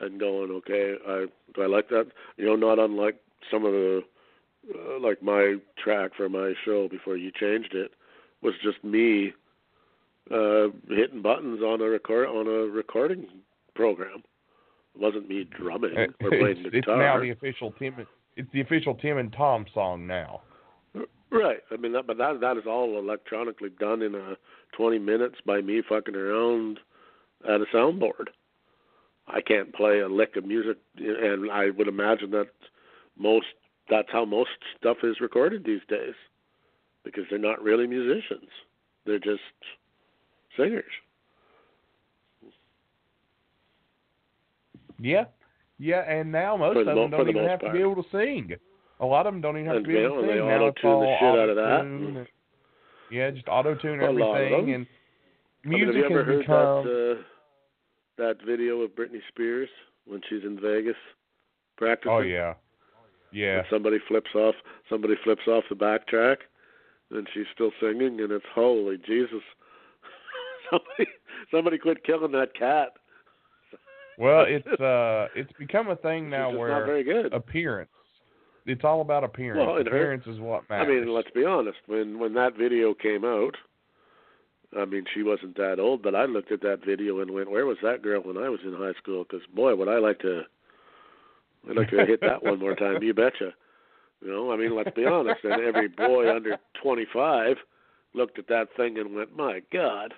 and going, "Okay, I do I like that?" You know, not unlike some of the, uh, like my track for my show before you changed it, was just me uh hitting buttons on a record on a recording program. It wasn't me drumming or playing it's, the it's guitar. now the official Tim it's the official Tim and Tom song now. Right. I mean, that, but that that is all electronically done in a 20 minutes by me fucking around at a soundboard. I can't play a lick of music, and I would imagine that most that's how most stuff is recorded these days, because they're not really musicians; they're just singers. Yeah, yeah, and now most For of them don't the even have part. to be able to sing. A lot of them don't even have And to be able they- to they sing. Now it's auto-tune the all shit out of that. and- Yeah, just auto tune A lot of everything, and I mean, music have you ever has heard become. that uh, that video of Britney Spears when she's in Vegas practicing? oh yeah, yeah. And somebody flips off somebody flips off the backtrack and she's still singing and it's holy Jesus. somebody somebody quit killing that cat. Well, it's uh, it's become a thing now where not very good. appearance. It's all about appearance. Well, appearance is what matters. I mean, let's be honest. When when that video came out, I mean, she wasn't that old, but I looked at that video and went, "Where was that girl when I was in high school?" Because boy, would I like to, I'd like to hit that one more time. You betcha. You know, I mean, let's be honest. And every boy under 25 looked at that thing and went, "My God."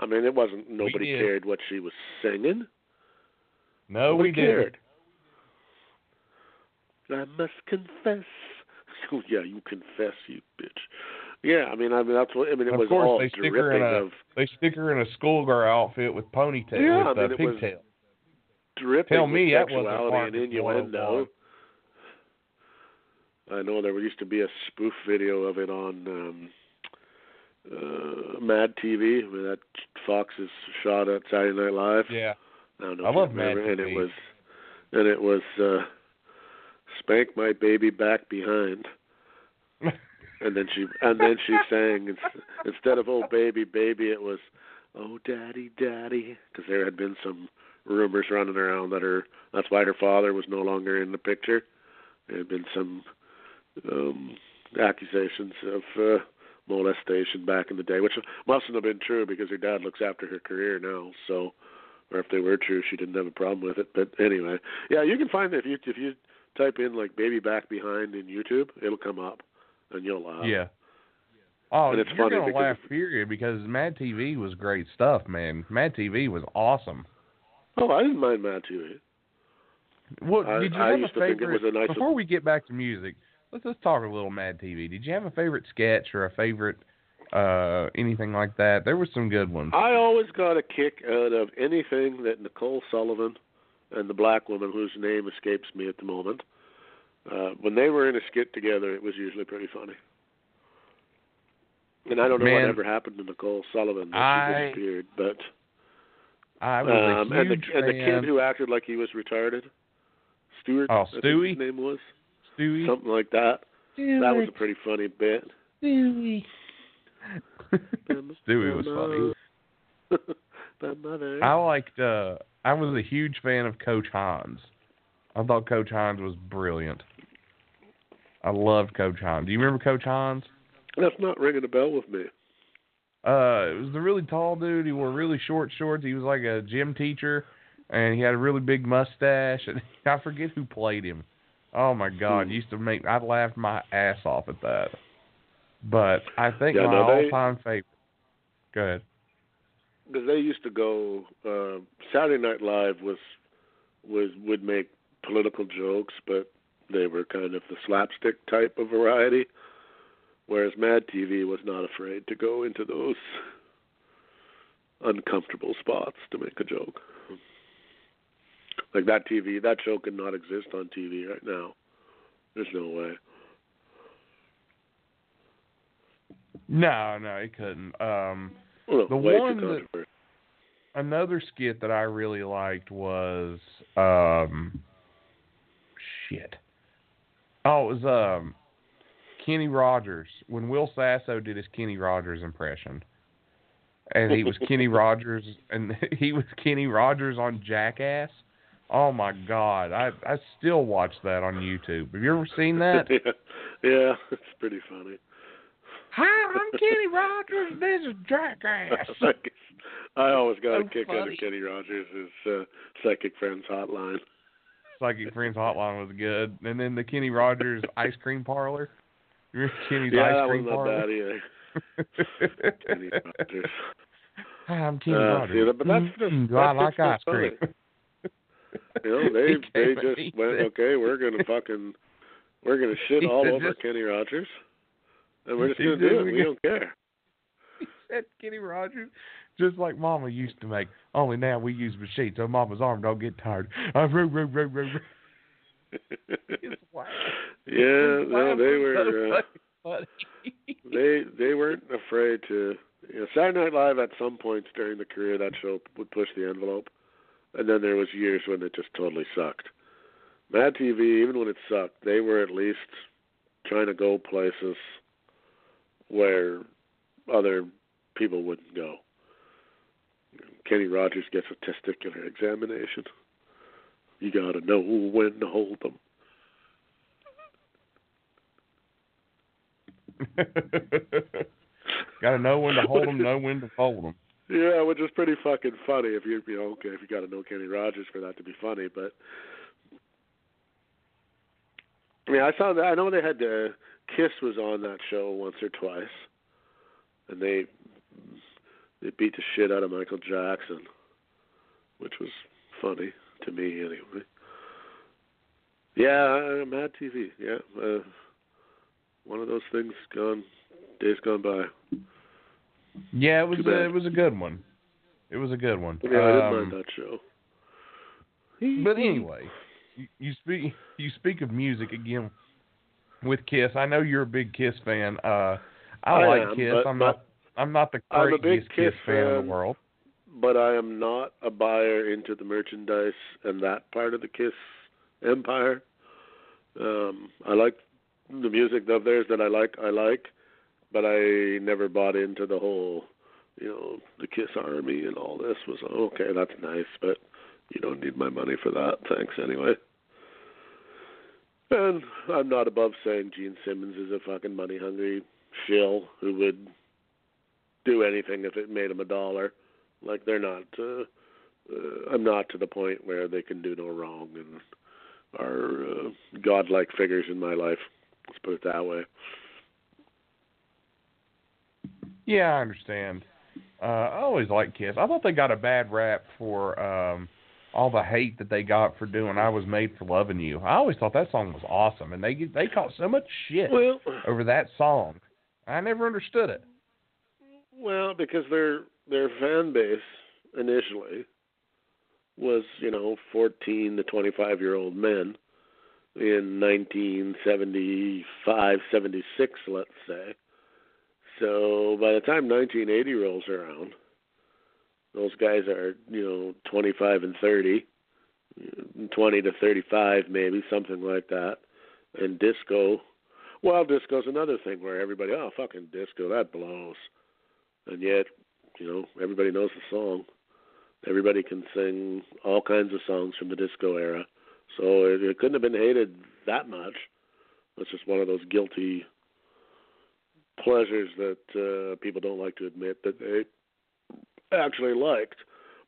I mean, it wasn't nobody cared what she was singing. No, we didn't. I must confess. Oh yeah, you confess, you bitch. Yeah, I mean, I mean that's what I mean. It Of was course, all they stick her in a- of They stick her in a schoolgirl outfit with ponytail Yeah, with I uh, mean, it was- pigtail. dripping Tell me that wasn't Marcus and innuendo. I know there used to be a spoof video of it on um uh Mad TV where that Fox is shot at Saturday Night Live. Yeah, I don't know I love Mad remember, and it was and it was uh Spank My Baby Back Behind. And then she and then she sang instead of "Oh baby, baby," it was "Oh daddy, daddy," because there had been some rumors running around that her that's why her father was no longer in the picture. There had been some um accusations of uh, molestation back in the day, which mustn't have been true because her dad looks after her career now. So, or if they were true, she didn't have a problem with it. But anyway, yeah, you can find if you if you type in like "baby back behind" in YouTube, it'll come up and you'll laugh. Yeah. Oh, And it's you're funny gonna because laugh, period, because Mad TV was great stuff, man. Mad TV was awesome. Oh, I didn't mind Mad TV. What I- did you I have a to think it favorite? was a nice- Before we get back to music, let's just talk a little Mad TV. Did you have a favorite sketch or a favorite uh anything like that? There were some good ones. I always got a kick out of anything that Nicole Sullivan and the black woman whose name escapes me at the moment. Uh, when they were in a skit together, it was usually pretty funny. And I don't know Man. what ever happened to Nicole Sullivan. That I- she disappeared, but I was um, a and the huge and the kid who acted like he was retarded, Stewart. Oh, I think Stewie? his name was Stewie. something like that. That was a pretty funny bit. Stewie. Stewie was funny. I liked. uh I was a huge fan of Coach Hans. I thought Coach Hans was brilliant. I loved Coach Hans. Do you remember Coach Hans? That's not ringing a bell with me. Uh, it was the really tall dude. He wore really short shorts. He was like a gym teacher, and he had a really big mustache. And I forget who played him. Oh my God! Hmm. Used to make I laughed my ass off at that. But I think Yeah, my no, they- all-time favorite. Go ahead. because they used to go uh Saturday Night Live was was would make political jokes, but they were kind of the slapstick type of variety. Whereas Mad TV was not afraid to go into those uncomfortable spots to make a joke. Like that TV, that show could not exist on TV right now. There's no way. No, no, he couldn't. Um, Well, The one that- another skit that I really liked was um shit. Oh, it was um Kenny Rogers when Will Sasso did his Kenny Rogers impression. And he was Kenny Rogers and he was Kenny Rogers on Jackass. Oh my god. I I still watch that on YouTube. Have you ever seen that? yeah, yeah, it's pretty funny. Hi, I'm Kenny Rogers. This is Jackass. I always got a So kick out of Kenny Rogers' uh, Psychic Friends Hotline. Psychic Friends Hotline was good, and then the Kenny Rogers ice cream parlor. You remember Kenny's yeah, ice that cream was not parlor. bad either. Kenny Rogers. Hi, I'm Kenny Uh, Rogers. see, but that's just- Mm, I that's like just ice so cream. You know, they they just went, said- okay, we're gonna fucking we're gonna shit He all over just- Kenny Rogers, and we're just He gonna do it. we don't care. He said Kenny Rogers, just like Mama used to make. Only now we use machines, so Mama's arm don't get tired. Uh, roo, roo, roo, roo, roo. Yeah, no, they were. Uh, they they weren't afraid to you know Saturday Night Live at some points during the career of that show would push the envelope and then there was years when it just totally sucked. Mad TV, even when it sucked, they were at least trying to go places where other people wouldn't go. Kenny Rogers gets a testicular examination. You gotta know when to hold them. Got to know when to hold them, know when to fold them. Yeah, which is pretty fucking funny if you you know okay if you got to know Kenny Rogers for that to be funny, but I mean I saw that I know they had uh, Kiss was on that show once or twice, and they they beat the shit out of Michael Jackson, which was funny to me anyway. Yeah, uh, Mad TV. Yeah, uh, one of those things gone days gone by. Yeah, it was a, it was a good one. It was a good one. Yeah, I didn't Um, mind that show. But anyway, you, you speak you speak of music again with Kiss. I know you're a big Kiss fan. Uh, I, I like am, Kiss. I'm not I'm not the I'm a craziest big Kiss fan in the world. but I am not a buyer into the merchandise and that part of the Kiss empire. Um, I like the music of theirs that I like. I like, but I never bought into the whole, you know, the Kiss Army and all this. Was okay, that's nice, but you don't need my money for that. Thanks anyway. And I'm not above saying Gene Simmons is a fucking money hungry shill who would do anything if it made him a dollar. Like they're not. Uh, uh, I'm not to the point where they can do no wrong and are uh, godlike figures in my life. Let's put it that way. Yeah, I understand. Uh, I always liked Kiss. I thought they got a bad rap for um, all the hate that they got for doing "I Was Made for Loving You." I always thought that song was awesome, and they they caught so much shit Well, over that song. I never understood it. well, because their their fan base initially was you know 14 to 25 year old men in 1975 76 let's say so by the time 1980 rolls around those guys are you know 25 and 30 20 to 35 maybe something like that. And disco well disco's another thing where everybody oh fucking disco that blows. And yet you know everybody knows the song. Everybody can sing all kinds of songs from the disco era. So it, it couldn't have been hated that much. It's just one of those guilty pleasures that uh, people don't like to admit that they actually liked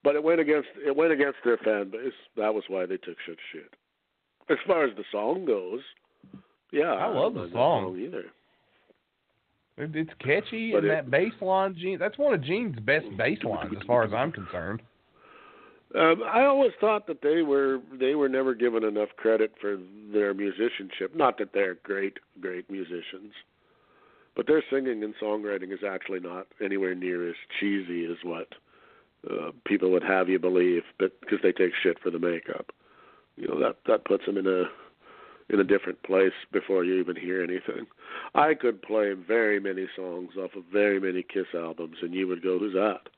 but it went against it went against their fan base that was why they took such shit as far as the song goes yeah I love the that song. either It- It's catchy, But and it- that bass line, Gene, that's one of Gene's best bass lines as far as I'm concerned. Um, I always thought that they were they were never given enough credit for their musicianship. Not that they're great great musicians, but their singing and songwriting is actually not anywhere near as cheesy as what uh, people would have you believe. But because they take shit for the makeup, you know that that puts them in a in a different place before you even hear anything. I could play very many songs off of very many Kiss albums, and you would go, "Who's that?"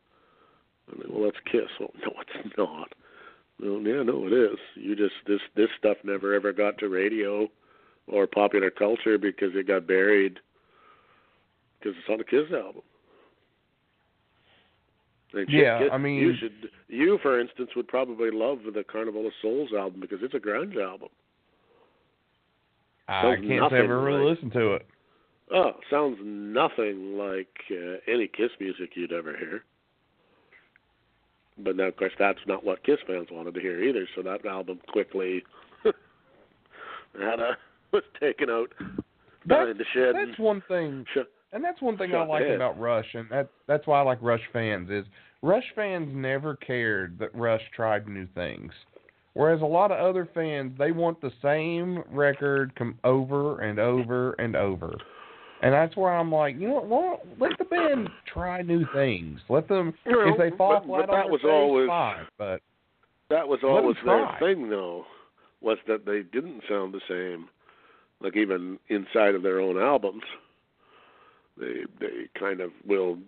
I mean, well, that's Kiss. Well, no, it's not. Well, yeah, no, it is. You just this this stuff never ever got to radio or popular culture because it got buried because it's on the Kiss album. Yeah, I mean- you should you for instance would probably love the Carnival of Souls album because it's a grunge album. I sounds can't say I've ever really like- listened to it. Oh, sounds nothing like uh, any Kiss music you'd ever hear. But now, of course, that's not what Kiss fans wanted to hear either. So that album quickly had a, was taken out behind the shed. That's and one thing, sh- and that's one thing I like ahead. about Rush, and that that's why I like Rush fans is Rush fans never cared that Rush tried new things. Whereas a lot of other fans, they want the same record come over and over and over. And that's where I'm like, you know what? Let the band try new things. Let them, Well, if they fall but- flat but that on was their face, always- fine. But that was always their thing, though, was that they didn't sound the same. Like even inside of their own albums, they they kind of will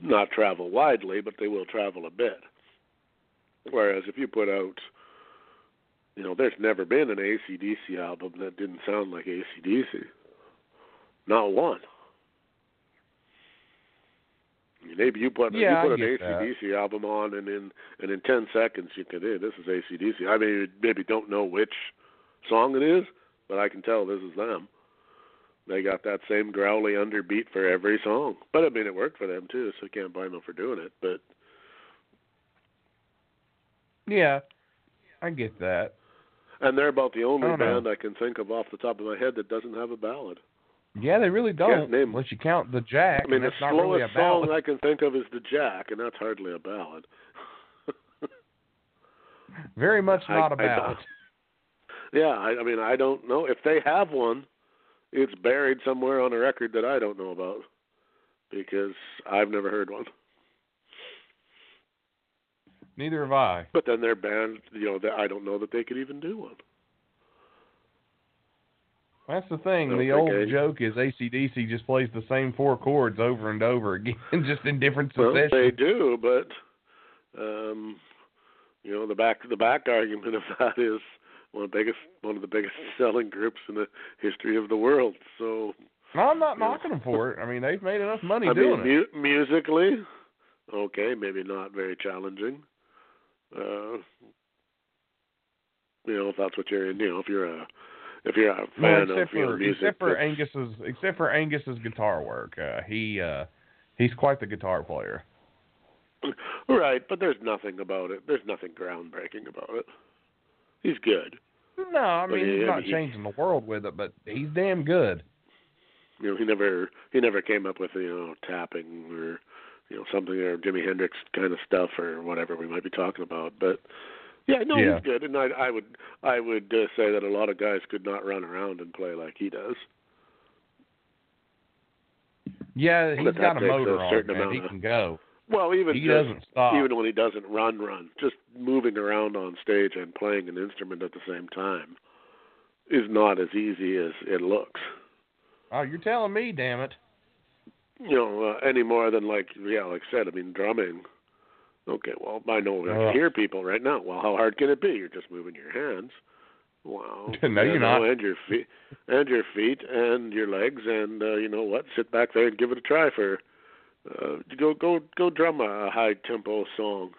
not travel widely, but they will travel a bit. Whereas if you put out, you know, there's never been an ACDC album that didn't sound like ACDC. Not one. I mean, Maybe you put Yeah, you put an get that. ACDC album on, and in and in ten seconds you can, hey, this is ACDC. I mean, maybe don't know which song it is, but I can tell this is them. They got that same growly underbeat for every song, but I mean, it worked for them too, so you can't blame them for doing it. But yeah, I get that. and they're about the only I don't know. band I can think of off the top of my head that doesn't have a ballad. Yeah, they really don't. name- Unless you count the Jack, I mean, the not really slowest song I can think of is the Jack, and that's hardly a ballad. Very much not a I ballad. don't- yeah, I, I mean, I don't know if they have one. It's buried somewhere on a record that I don't know about because I've never heard one. Neither have I. But then their band, you know, that I don't know that they could even do one. That's the thing. The old I- joke is ACDC just plays the same four chords over and over again, just in different Well, they do, but um, you know, the back the back argument of that is one of the biggest one of the biggest selling groups in the history of the world. So No, I'm not knocking them for it. I mean, they've made enough money I doing mean, it. mu- musically, okay, maybe not very challenging. Uh, you know, if that's what you're in, you know, if you're a if you're a Well, fan of except you know, for music, except for Angus's except for Angus's guitar work, uh, he uh, he's quite the guitar player. right, but there's nothing about it. There's nothing groundbreaking about it. He's good. No, I mean he's not he- changing the world with it, but he's damn good. You know, he never he never came up with you know tapping or you know something or Jimi Hendrix kind of stuff or whatever we might be talking about. But yeah, no, Yeah. he's good, and I I would I would uh, say that a lot of guys could not run around and play like he does. Yeah, he's got a takes a motor on, man. He of- can go. Well, even He just, doesn't stop. even when he doesn't run, run, just moving around on stage and playing an instrument at the same time is not as easy as it looks. Oh, you're telling me, damn it. You know, uh, any more than like yeah, like I said. I mean, drumming. Okay, well, I know I can hear people right now. Well, how hard can it be? You're just moving your hands. Wow. No, you you're know, not. And your feet, and your feet, and your legs, and uh, you know what? Sit back there and give it a try for. Uh, go go go drum a high tempo song,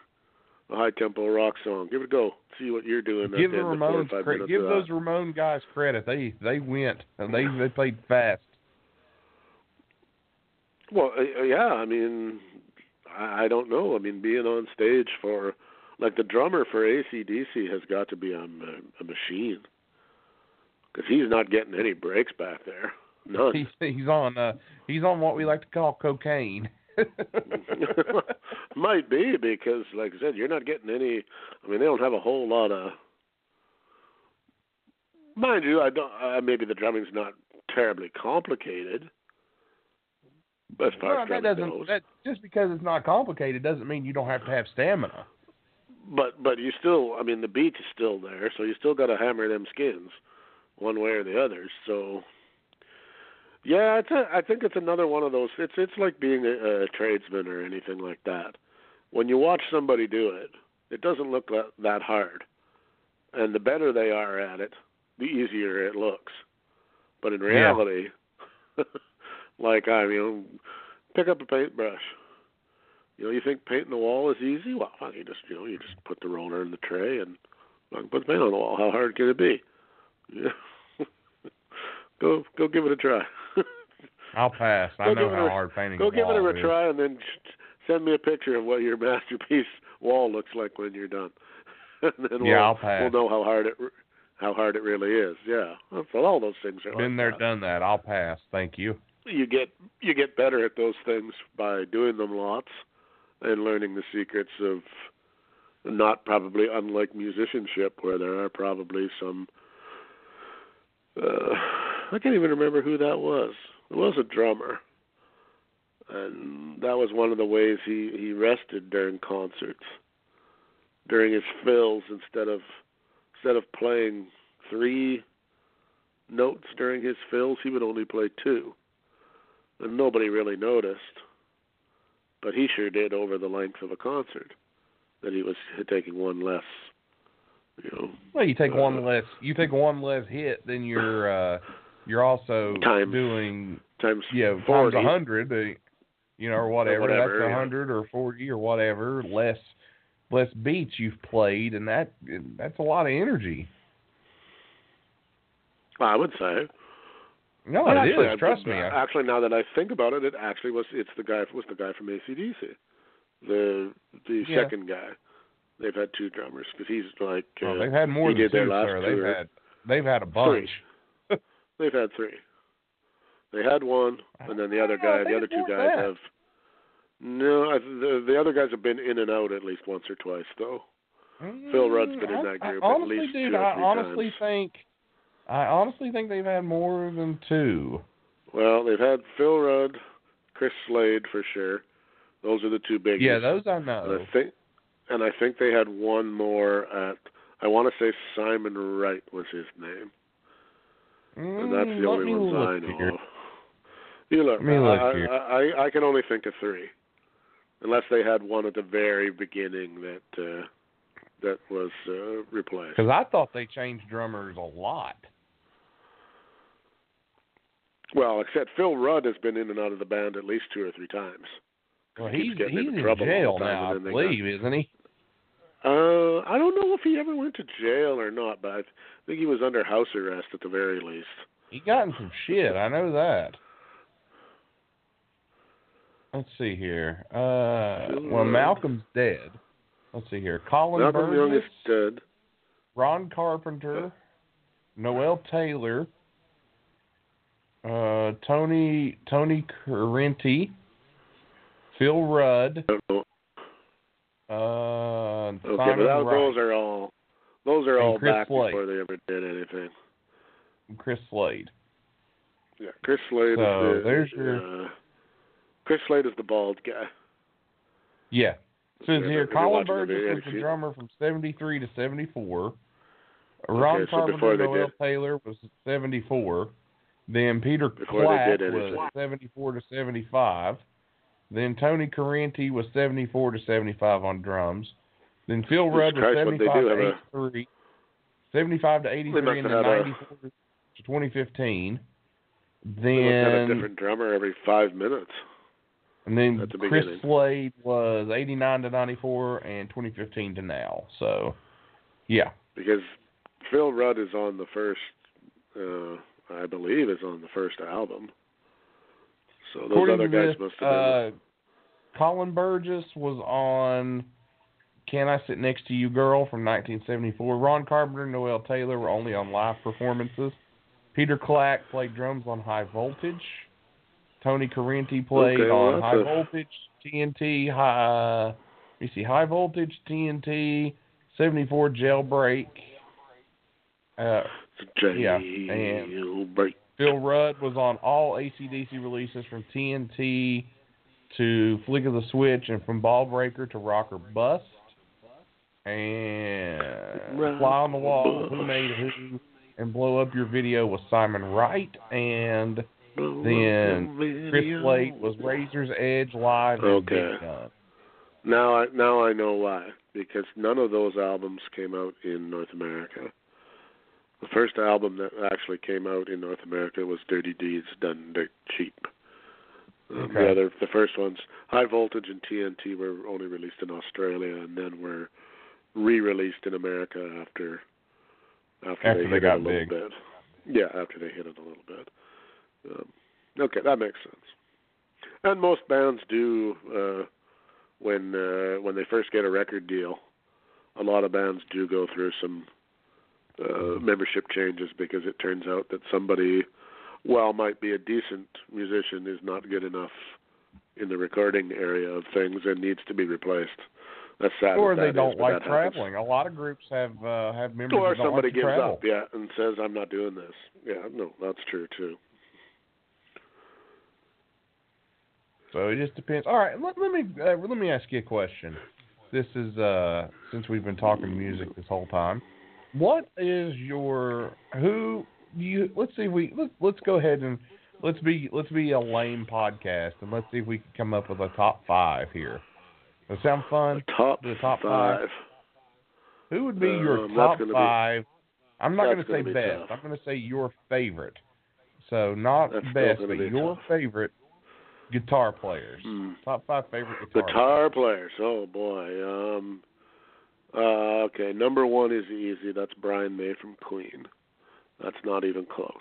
a high tempo rock song. Give it a go. See what you're doing. Give the the end of four or Ramones five cre- give those that. Ramone guys credit. They they went and they they played fast. Well, uh, yeah, I mean, I, I don't know. I mean, being on stage for, like, the drummer for ACDC has got to be a, a machine. Because he's not getting any breaks back there. None. He's he's on uh he's on what we like to call cocaine. Might be, because, like I said, you're not getting any. I mean, they don't have a whole lot of. Mind you, I don't. Uh, maybe the drumming's not terribly complicated. As far Well, as that doesn't goes. that just because it's not complicated doesn't mean you don't have to have stamina. But but you still, I mean, the beat is still there, so you still got to hammer them skins, one way or the other. So, yeah, it's a, I think it's another one of those. It's it's like being a, a tradesman or anything like that. When you watch somebody do it, it doesn't look that, that hard, and the better they are at it, the easier it looks. But in reality, like I mean, pick up a paintbrush. You know, you think painting the wall is easy? Well, you just you know, you just put the roller in the tray and fucking put the paint on the wall. How hard can it be? Yeah. go go give it a try. I'll pass. I know how a- hard painting is. go give it a try and then send me a picture of what your masterpiece wall looks like when you're done. and then Yeah, we'll, I'll pass. we'll know how hard it how hard it really is. Yeah. Well, all those things are Been like there, that. done that. I'll pass. Thank you. you get you get better at those things by doing them lots and learning the secrets of not probably unlike musicianship where there are probably some uh I can't even remember who that was. Was a drummer. And that was one of the ways he he rested during concerts. During his fills instead of instead of playing 3 notes during his fills, he would only play 2 and nobody really noticed. But he sure did over the length of a concert that he was taking one less, you know, Well, you take Uh, one less. You take one less hit, then you're uh, you're also Times doing times you know times a hundred, you know, or whatever. whatever, That's a yeah. hundred or forty or whatever less less beats you've played, and that that's a lot of energy. I would say. No, But it actually, is. I- Trust me. I- Actually, now that I think about it, it actually was. It's the guy. Was the guy from ACDC, the the Yeah. second guy. They've had two drummers because he's like. well, uh, they've had more he than did their two, last sir. They've had they've had a bunch. They've had three. They had one, and then the other guy, the other two guys that. have. No, I, the the other guys have been in and out at least once or twice though. Phil Rudd's been in mm, I- that I group at least dude, two or three I honestly times. think, I honestly think they've had more than two. Well, they've had Phil Rudd, Chris Slade for sure. Those are the two biggies. Yeah, those I And know. I think, and I think they had one more at. I want to say Simon Wright was his name, and that's Mm, the only me ones I know. here. You look. Me look I, here. I, I I can only think of three, unless they had one at the very beginning that uh, that was uh, replaced. Because I thought they changed drummers a lot. Well, except Phil Rudd has been in and out of the band at least two or three times. Well, He he's he's in trouble jail now, I they got- believe, isn't he? Uh, I don't know if he ever went to jail or not, but I think he was under house arrest at the very least. He got in some shit. I know that. Let's see here. Uh, well, Malcolm's dead. Let's see here. Colin Malcolm Young is dead. Ron Carpenter, Noel Taylor, uh, Tony Tony Currenti, Phil Rudd, I uh, Okay, Simon but that, Wright, those are all those are And all Chris back Slade. before they ever did anything. Chris Slade. Yeah, Chris Slade So, is the there's your- uh, Chris Slade is the bald guy. Yeah. Says Yeah, here, Colin Burgess was the drummer from 73 to 74. Ron Okay, so Carpenter Noel did- Taylor was 74. Then Peter Before was 74 to 75. Then Tony Currenti was 74 to 75 on drums. Then Phil Rudd was Christ, what they 75 do to have a- 83. 75 to 83 and have then had a- 94 to 2015. They a different drummer every five minutes. and then the Chris beginning. Slade was 89 to 94 and 2015 to now. So, yeah. because Phil Rudd is on the first, uh, I believe, is on the first album. So those According other guys this, must have been. uh, Colin Burgess was on "Can I Sit Next to You, Girl" from 1974. Ron Carpenter and Noel Taylor were only on live performances. Peter Clack played drums on High Voltage. Tony Currenti played Okay, on High a- Voltage, TNT, High. Me see, High Voltage, TNT, 74 Jailbreak. Uh, yeah, and- Jailbreak. Phil Rudd was on all ACDC releases from TNT to Flick of the Switch and from Ball Breaker to Rock or Bust. And Fly on the Wall, Who Made Who, and Blow Up Your Video was Simon Wright. And then Chris Slade was Razor's Edge Live Okay. Now I now I know why because none of those albums came out in North America. The first album that actually came out in North America was Dirty Deeds done dirt cheap. Um, The other the first ones, High Voltage and TNT, were only released in Australia and then were re-released in America after after, After they, they hit it a little big. bit. Yeah, after they hit it a little bit. Um, okay, that makes sense. And most bands do uh, when uh, when they first get a record deal. A lot of bands do go through some uh, membership changes because it turns out that somebody, while might be a decent musician, is not good enough in the recording area of things and needs to be replaced. That's sad. Or that they don't is, like that happens. traveling. A lot of groups have uh, have members Or that don't somebody like gives travel. up, yeah, and says, "I'm not doing this." Yeah, no, that's true too. So it just depends. All right, let, let me uh, let me ask you a question. This is uh since we've been talking music this whole time. What is your who you? Let's see if we let, let's go ahead and let's be let's be a lame podcast and let's see if we can come up with a top five here. That sound fun? Top, The top five. five. Who would be your Um, top gonna be- five? I'm not going to say be best. tough. I'm going to say your favorite. So not That's best, but be your tough. favorite guitar players. Hmm. Top five favorite guitar. Guitar players. Oh boy. Um uh okay, number 1 is easy. That's Brian May from Queen. That's not even close.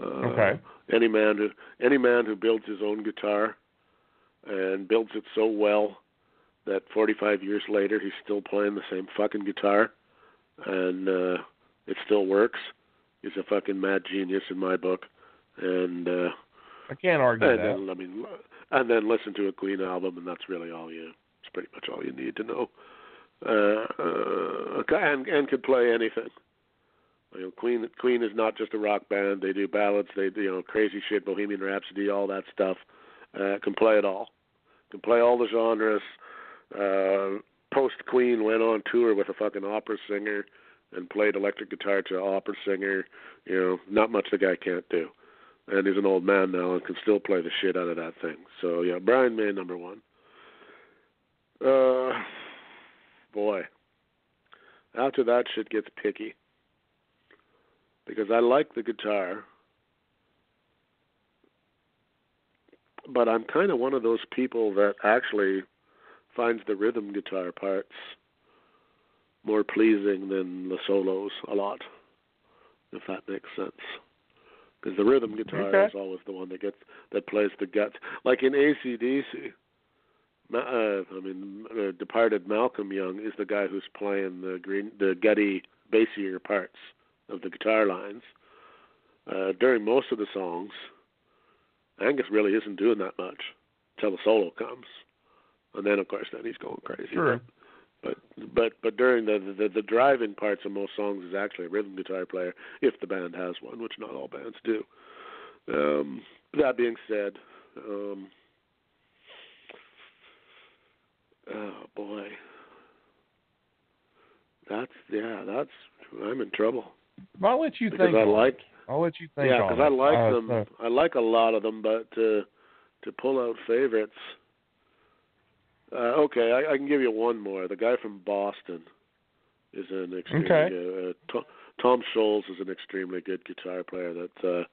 Uh, Okay. Any man who any man who builds his own guitar and builds it so well that 45 years later he's still playing the same fucking guitar and uh it still works He's a fucking mad genius in my book. And uh I can't argue and that. then I mean, and then listen to a Queen album, and that's really all you. It's pretty much all you need to know. Uh, uh, and and could play anything. You know, Queen Queen is not just a rock band. They do ballads. They do you know crazy shit, Bohemian Rhapsody, all that stuff. Uh, can play it all. Can play all the genres. Uh, Post Queen went on tour with a fucking opera singer and played electric guitar to an opera singer. You know, not much the guy can't do and he's an old man now and can still play the shit out of that thing. So yeah, Brian May number one. Uh, boy, after that shit gets picky because I like the guitar, but I'm kind of one of those people that actually finds the rhythm guitar parts more pleasing than the solos a lot, if that makes sense because the rhythm guitar Okay. is always the one that gets that plays the guts. Like in ACDC, uh, I mean, uh, departed Malcolm Young is the guy who's playing the green, the gutty, bassier parts of the guitar lines. uh, during most of the songs, Angus really isn't doing that much until the solo comes, and then of course then he's going crazy. True. But but but during the the, the driving parts of most songs is actually a rhythm guitar player if the band has one, which not all bands do. Um, that being said, um, oh boy, that's yeah, that's I'm in trouble I'll let you because think. I like I'll let you think. yeah, because I like Uh, them. so- I like a lot of them, but to to pull out favorites. Uh, okay, I, I can give you one more. The guy from Boston is an extremely Okay. uh, Tom, Tom Scholz is an extremely good guitar player that uh,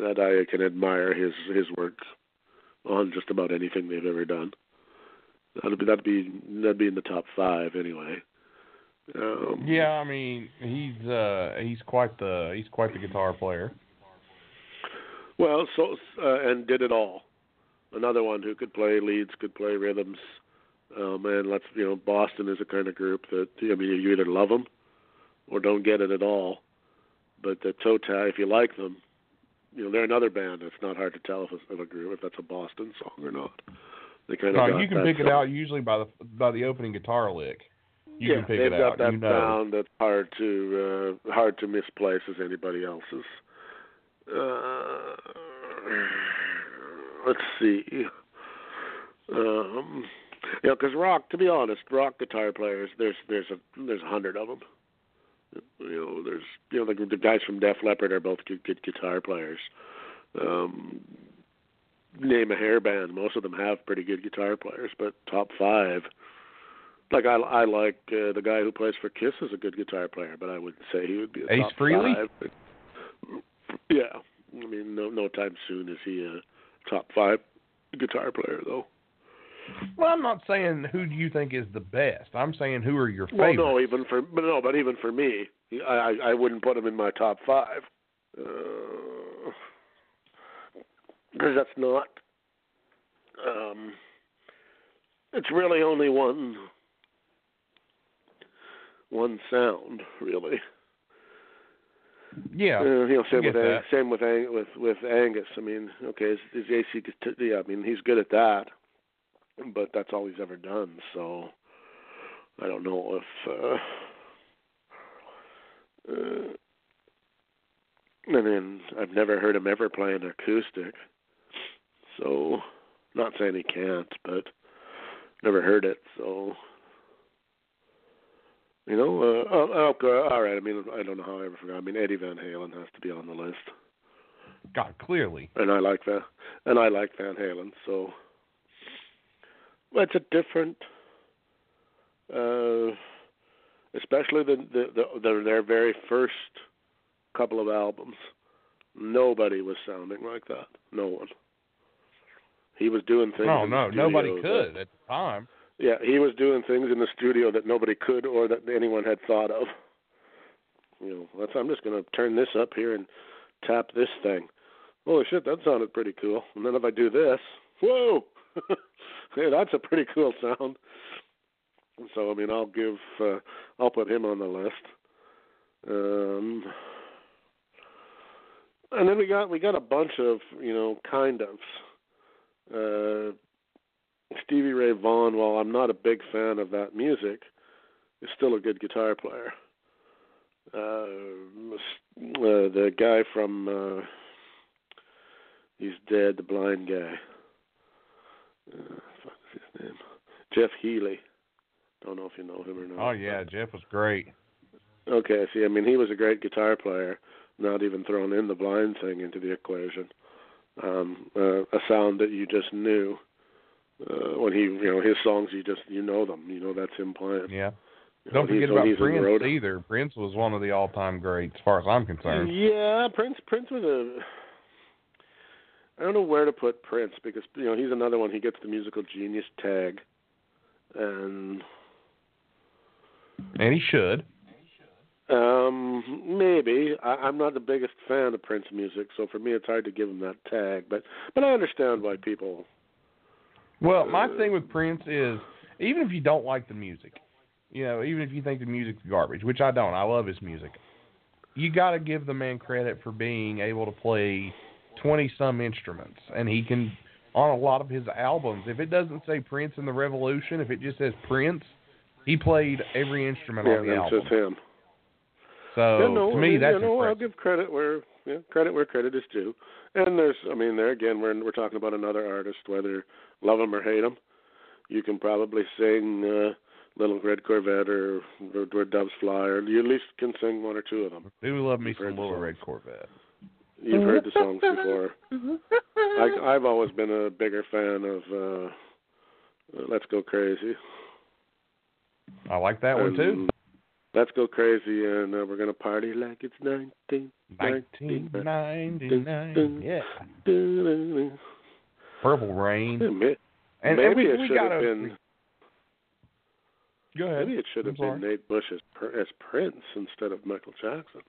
that I can admire his his work on just about anything they've ever done. That'd be that'd be that'd be in the top five anyway. Um, Yeah, I mean he's uh he's quite the he's quite the guitar player. Well, so uh, and did it all. Another one who could play leads, could play rhythms. Um, and let's you know, Boston is a kind of group that I mean, you either love them or don't get it at all. But the Tota, if you like them, you know they're another band. It's not hard to tell if it's of a group if that's a Boston song or not. They kind of No, you can pick it out usually by the by the opening guitar lick. You yeah, can pick they've it got out. that you know. sound that's hard to uh, hard to misplace as anybody else's. Uh, let's see. Um, you know, because rock, to be honest, rock guitar players, there's there's a there's a hundred of them. You know, there's you know the the guys from Def Leppard are both good, good guitar players. Um, name a hair band, most of them have pretty good guitar players, but top five. Like I, I like uh, the guy who plays for Kiss is a good guitar player, but I wouldn't say he would be a Ace top Frehley? five. Yeah, I mean, no, no time soon is he a top five guitar player though. Well, I'm not saying who do you think is the best. I'm saying who are your Well, favorites. no, even for but no, but even for me, I I, I wouldn't put him in my top five because that's not. Um, it's really only one one sound, really. yeah, Uh, you know, same with Ang- same with Ang- with with Angus. I mean, okay, his, his AC, yeah, I mean, he's good at that, but that's all he's ever done. So I don't know if. Uh, uh, I mean, I've never heard him ever play an acoustic, so not saying he can't, but never heard it. So you know, uh, oh, all right. I mean, I don't know how I ever forgot. I mean, Eddie Van Halen has to be on the list, God, clearly. and I like that, and I like Van Halen. So, well, it's a different, uh, especially the, the the the their very first couple of albums. Nobody was sounding like that. No one. He was doing things. The no, nobody could that- at the time. Yeah, he was doing things in the studio that nobody could or that anyone had thought of. You know, I'm just going to turn this up here and tap this thing. Holy shit, that sounded pretty cool. And then if I do this, whoa, hey, that's a pretty cool sound. And so I mean, I'll give, uh, I'll put him on the list. Um, and then we got we got a bunch of you know kind of. Uh, Stevie Ray Vaughan, while I'm not a big fan of that music, is still a good guitar player. Uh, uh, the guy from uh, he's dead, the blind guy. Uh, fuck is his name? Jeff Healey. Don't know if you know him or not. Oh yeah, Jeff was great. Okay, see, I mean, he was a great guitar player, not even throwing in the blind thing into the equation. Um, uh, a sound that you just knew uh, when he, you know, his songs, you just you know them, you know that's him playing. Yeah. You Don't he's- forget about he's in the Prince either. Prince was one of the all-time greats, as far as I'm concerned. Yeah, Prince. Prince was a. I don't know where to put Prince because you know he's another one. He gets the musical genius tag, and And he should. Um, maybe I, I'm not the biggest fan of Prince music, so for me it's hard to give him that tag. But but I understand why people. Well, my thing with Prince is even if you don't like the music, you know, even if you think the music's garbage, which I don't, I love his music. you got to give the man credit for being able to play twenty some instruments, and he can on a lot of his albums. If it doesn't say Prince and the Revolution, if it just says Prince, he played every instrument yeah, on the album. Yeah, that's just him. So yeah, no, to I me, mean, that's you know, I'll give credit where yeah, credit where credit is due. And there's, I mean, there again, we're we're talking about another artist, whether love him or hate him. You can probably sing uh, "Little Red Corvette" or "Where Doves Fly," or you at least can sing one or two of them. Do love me some Little songs. Red Corvette. You've heard the songs before. I, I've always been a bigger fan of uh, uh, "Let's Go Crazy." I like that one too. Let's go crazy, and uh, we're gonna party like it's nineteen. 1999. Yeah. Purple Rain. And, maybe and we, it should have been. Go ahead. Maybe it should have been Nate Bush as, as Prince instead of Michael Jackson.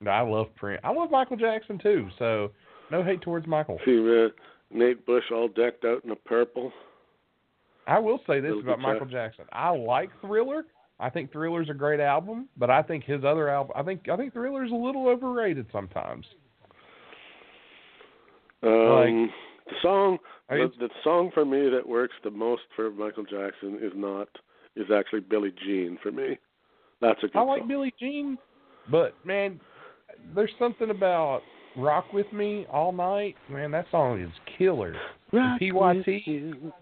No, I love Prince. I love Michael Jackson too. So no hate towards Michael. See uh, Nate Bush all decked out in a purple. I will say this Little about guitar. Michael Jackson. I like Thriller. I think Thriller's a great album, but I think his other album. I think I think Thriller's a little overrated sometimes. Um, the song, I mean, the, the song for me that works the most for Michael Jackson is not is actually Billie Jean for me. That's a good I like song. Billie Jean, but man, there's something about Rock with Me All Night. Man, that song is killer. Rock PYT. with you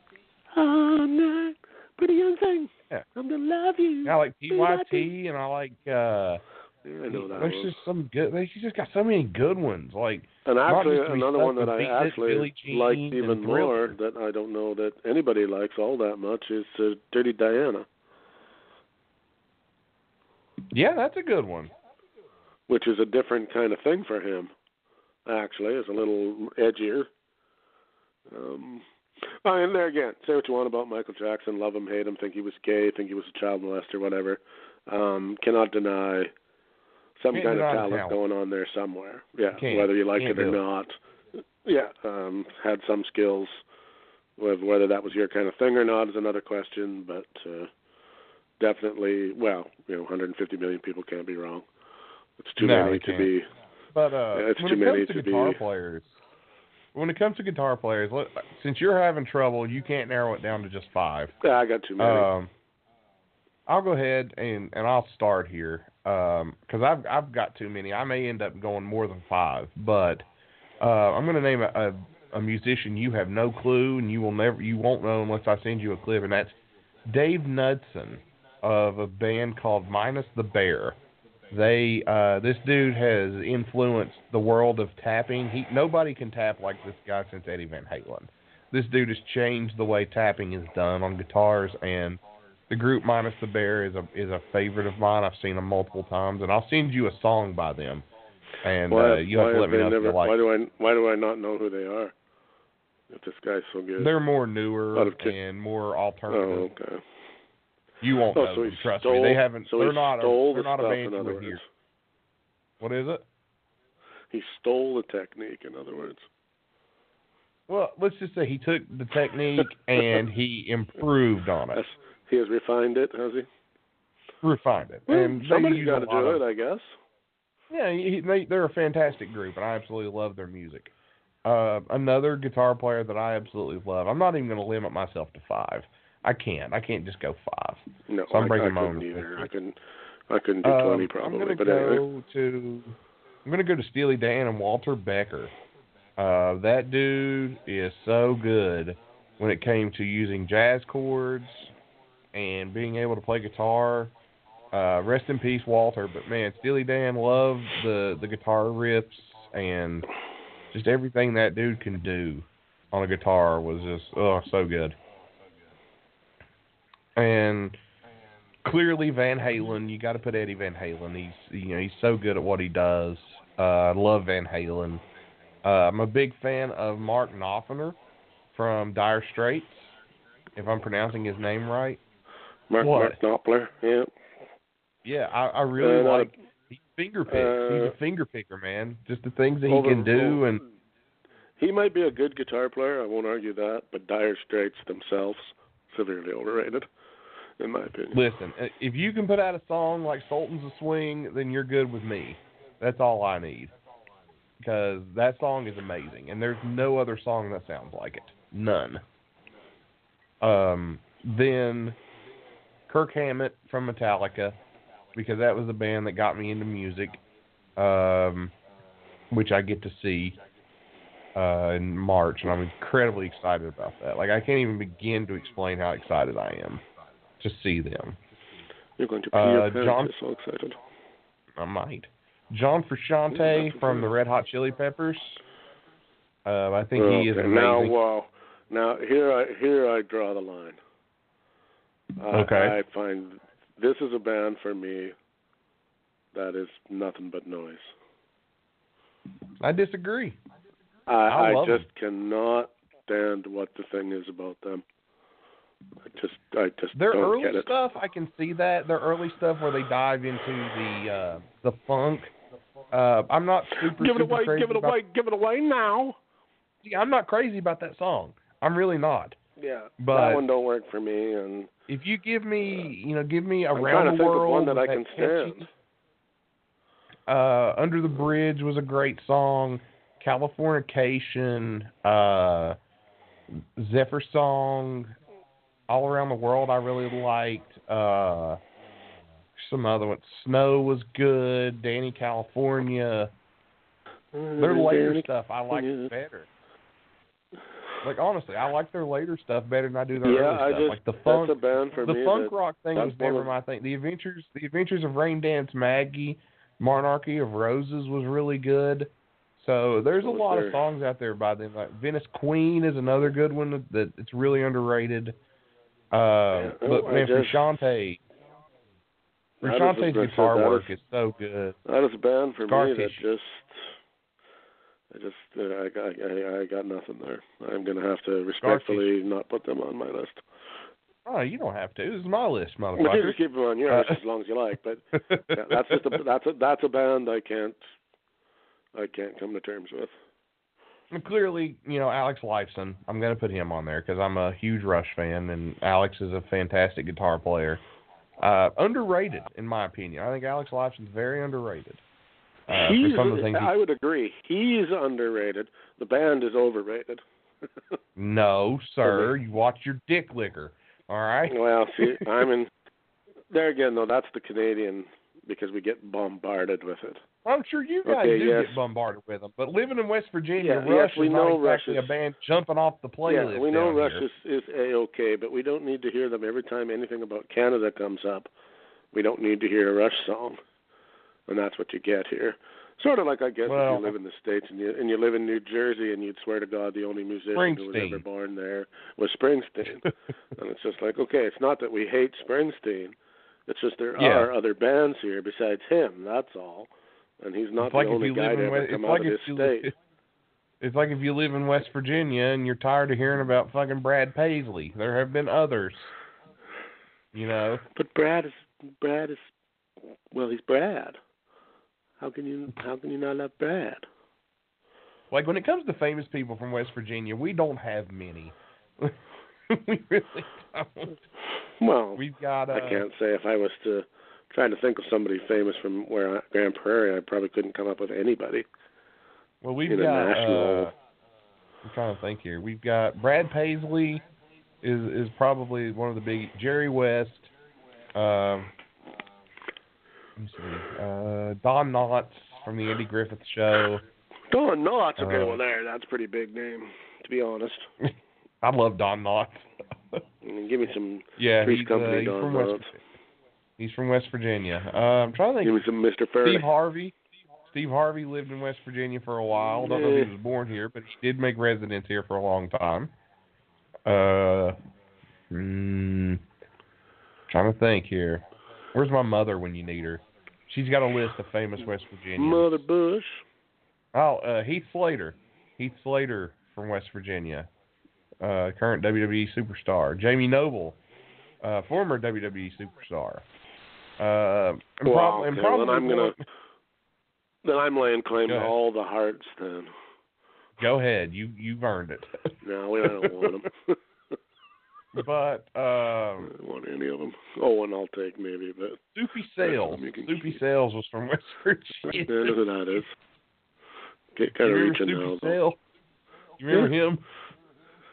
all night, pretty young thing. Yeah. I'm gonna love you. I like PYT PYT. and I like uh Yeah, I know that there's one. just some good he's just got so many good ones. Like And actually, just to be another one that I actually Billie Jean, liked even more that I don't know that anybody likes all that much is uh, Dirty Diana, Yeah, that's a good one. which is a different kind of thing for him. Actually, it's a little edgier. Um, oh, and there again, say what you want about Michael Jackson, love him, hate him, think he was gay, think he was a child molester, whatever. Um, cannot deny some Can't kind deny of talent talent. going on there somewhere. Yeah, Can't. whether you like it or it. not. Yeah, um, had some skills. Whether whether that was your kind of thing or not is another question, but uh, definitely, well, you know, 150 million people can't be wrong. It's too No, many to be. But uh Yeah, it's when too it comes many to, to guitar be- players when it comes to guitar players, let, since you're having trouble, you can't narrow it down to just five. Yeah, I got too many. Um, I'll go ahead and and I'll start here because I've I've got too many. I may end up going more than five, but uh, I'm going to name a, a a musician you have no clue and you will never you won't know unless I send you a clip, and that's Dave Knudson of a band called Minus the Bear. They uh this dude has influenced the world of tapping. He nobody can tap like this guy since Eddie Van Halen. This dude has changed the way tapping is done on guitars and the group Minus the Bear is a is a favorite of mine. I've seen them multiple times and I'll send you a song by them. And why uh you have to let me know if never, you like why do I why do I not know who they are? If this guy's so good. They're more newer Out of ki- and more oh, alternative. okay. You won't Oh, know so them, trust stole, me. They haven't so they're not stole a they're the not a band you would hear. What is it? He stole the technique, in other words. Well, let's just say he took the technique and he improved on it, That's, he has refined it, has he? refined it, Well, and somebody's got to do of- it, I guess. Yeah, he, they they're a fantastic group, and I absolutely love their music. Uh, another guitar player that I absolutely love. I'm not even going to limit myself to five. I can't. I can't just go five. No, So I'm I, bringing I my couldn't own either. I couldn't. I couldn't do Um, twenty I'm probably, gonna but go anyway. to I'm gonna go to Steely Dan and Walter Becker. Uh, that dude is so good when it came to using jazz chords and being able to play guitar. Uh, rest in peace, Walter. But man, Steely Dan loved the the guitar riffs and just everything that dude can do on a guitar was just oh so good. And clearly Van Halen, you got to put Eddie Van Halen. He's you know he's so good at what he does. Uh, I love Van Halen. Uh, I'm a big fan of Mark Knopfler from Dire Straits, if I'm pronouncing his name right. Mark what? Mark Knopfler, yeah. Yeah, I, I really Uh, like. He finger picks. he's uh, a finger picker, man. Just the things that he can do, and He might be a good guitar player. I won't argue that, but Dire Straits themselves severely overrated, in my opinion. listen, if you can put out a song like Sultans a Swing, then you're good with me. That's all I need. Because that song is amazing, and there's no other song that sounds like it. None. Um, then Kirk Hammett from Metallica, because that was the band that got me into music, um, which I get to see uh, in March, and I'm incredibly excited about that. Like I can't even begin to explain how excited I am to see them. You're going to pee Uh, your. John- so excited. I might. John Frusciante from the Red Hot Chili Peppers. Uh, I think he is amazing. Now, wow. Now here I here I draw the line. I, Okay. I find this is a band for me that is nothing but noise. I disagree. I, I I, just cannot stand what the thing is about them. I just I just Their don't early get it. stuff, I can see that. Their early stuff where they dive into the uh, the funk. Uh, I'm not super Give it super away! crazy Give it away! Give it away now! I'm not crazy about that song. I'm really not. Yeah, But- that one don't work for me. And If you give me, you know, give me I'm around to the world one that I can catchy- stand. Uh, Under the Bridge was a great song. Californication, uh, Zephyr Song, All Around the World I really liked. Uh, some other ones. Snow was good. Dani California. Their later stuff I like Yeah. better. Like honestly, I like their later stuff better than I do their Yeah, early I stuff. just like the funk, that's a band for the funk rock thing was never my thing. The Adventures, the Adventures of Rain Dance Maggie, Monarchy of Roses was really good. So there's a lot there. of songs out there by them. Like Venice Queen is another good one that, that it's really underrated. Uh, Yeah, but man, just- Frusciante, Frusciante's guitar that work is- is so good. That is a band for Scar me that just, I just, uh, I got, I, I got nothing there. I'm gonna have to respectfully not put them on my list. Oh, you don't have to. This is my list, But you motherfucker. just keep them on yours Uh, as long as you like. But yeah, that's just a, that's a, that's a band I can't, I can't come to terms with. And clearly, you know, Alex Lifeson. I'm going to put him on there because I'm a huge Rush fan, and Alex is a fantastic guitar player. Uh, underrated, in my opinion. I think Alex Lifeson's very underrated. Uh, He's, some of the things he- I would agree. He's underrated. The band is overrated. No, sir. You watch your dick liquor. All right. well, see, I'm in. There again, though, that's the Canadian because we get bombarded with it. I'm sure you guys Okay, do yes. get bombarded with them, but living in West Virginia, Yeah, Rush yes, we is know not Rush exactly is- a band jumping off the playlist. yeah, we know Rush here. is is a okay, but we don't need to hear them every time anything about Canada comes up. We don't need to hear a Rush song, and that's what you get here. Sort of like I guess if you live in the states and you and you live in New Jersey and you'd swear to God the only musician who was ever born there was Springsteen, and it's just like okay, it's not that we hate Springsteen, it's just there Yeah. are other bands here besides him. That's all, and he's not it's like the if only you guy live to in ever come it's out of this state. live, it's like if you live in West Virginia and you're tired of hearing about fucking Brad Paisley. There have been others. You know, But Brad is Brad is well, he's Brad. How can you how can you not love Brad? like when it comes to famous people from West Virginia, we don't have many. we really don't. Well, We've got. Uh, I can't say if I was to try to think of somebody famous from where I, Grande Prairie, I probably couldn't come up with anybody. Well, we've got. national- Uh, I'm trying to think here. We've got Brad Paisley is is probably one of the big. Jerry West. Um, let me see. Uh, Don Knotts from the Andy Griffith Show. Don Knotts. Okay, Uh, well there, that's a pretty big name to be honest. I love Don Knotts. Give me some yeah, he's, Company uh, he's from West. Knotts. He's from West Virginia. Uh, I'm trying to think. give me some Mr. Fairley. Steve Harvey. Steve Harvey lived in West Virginia for a while. I Don't know if he was born here, but he did make residence here for a long time. Uh, mm, trying to think here. Where's my mother when you need her? She's got a list of famous West Virginians. Mother Bush. Oh, uh, Heath Slater. Heath Slater from West Virginia. Uh, current WWE superstar. Jamie Noble, uh, former WWE superstar. Uh, and Wow, prob- and okay, probably then I'm gonna then I'm laying claim to all the hearts. Then Go ahead. You you've earned it. no, we don't want them. but I um, don't want any of them. Oh, one I'll take maybe, but Soupy Sales. You Soupy keep- Sales was from West I Virginia. know who that is. Get You kind of reaching now. though. You remember him?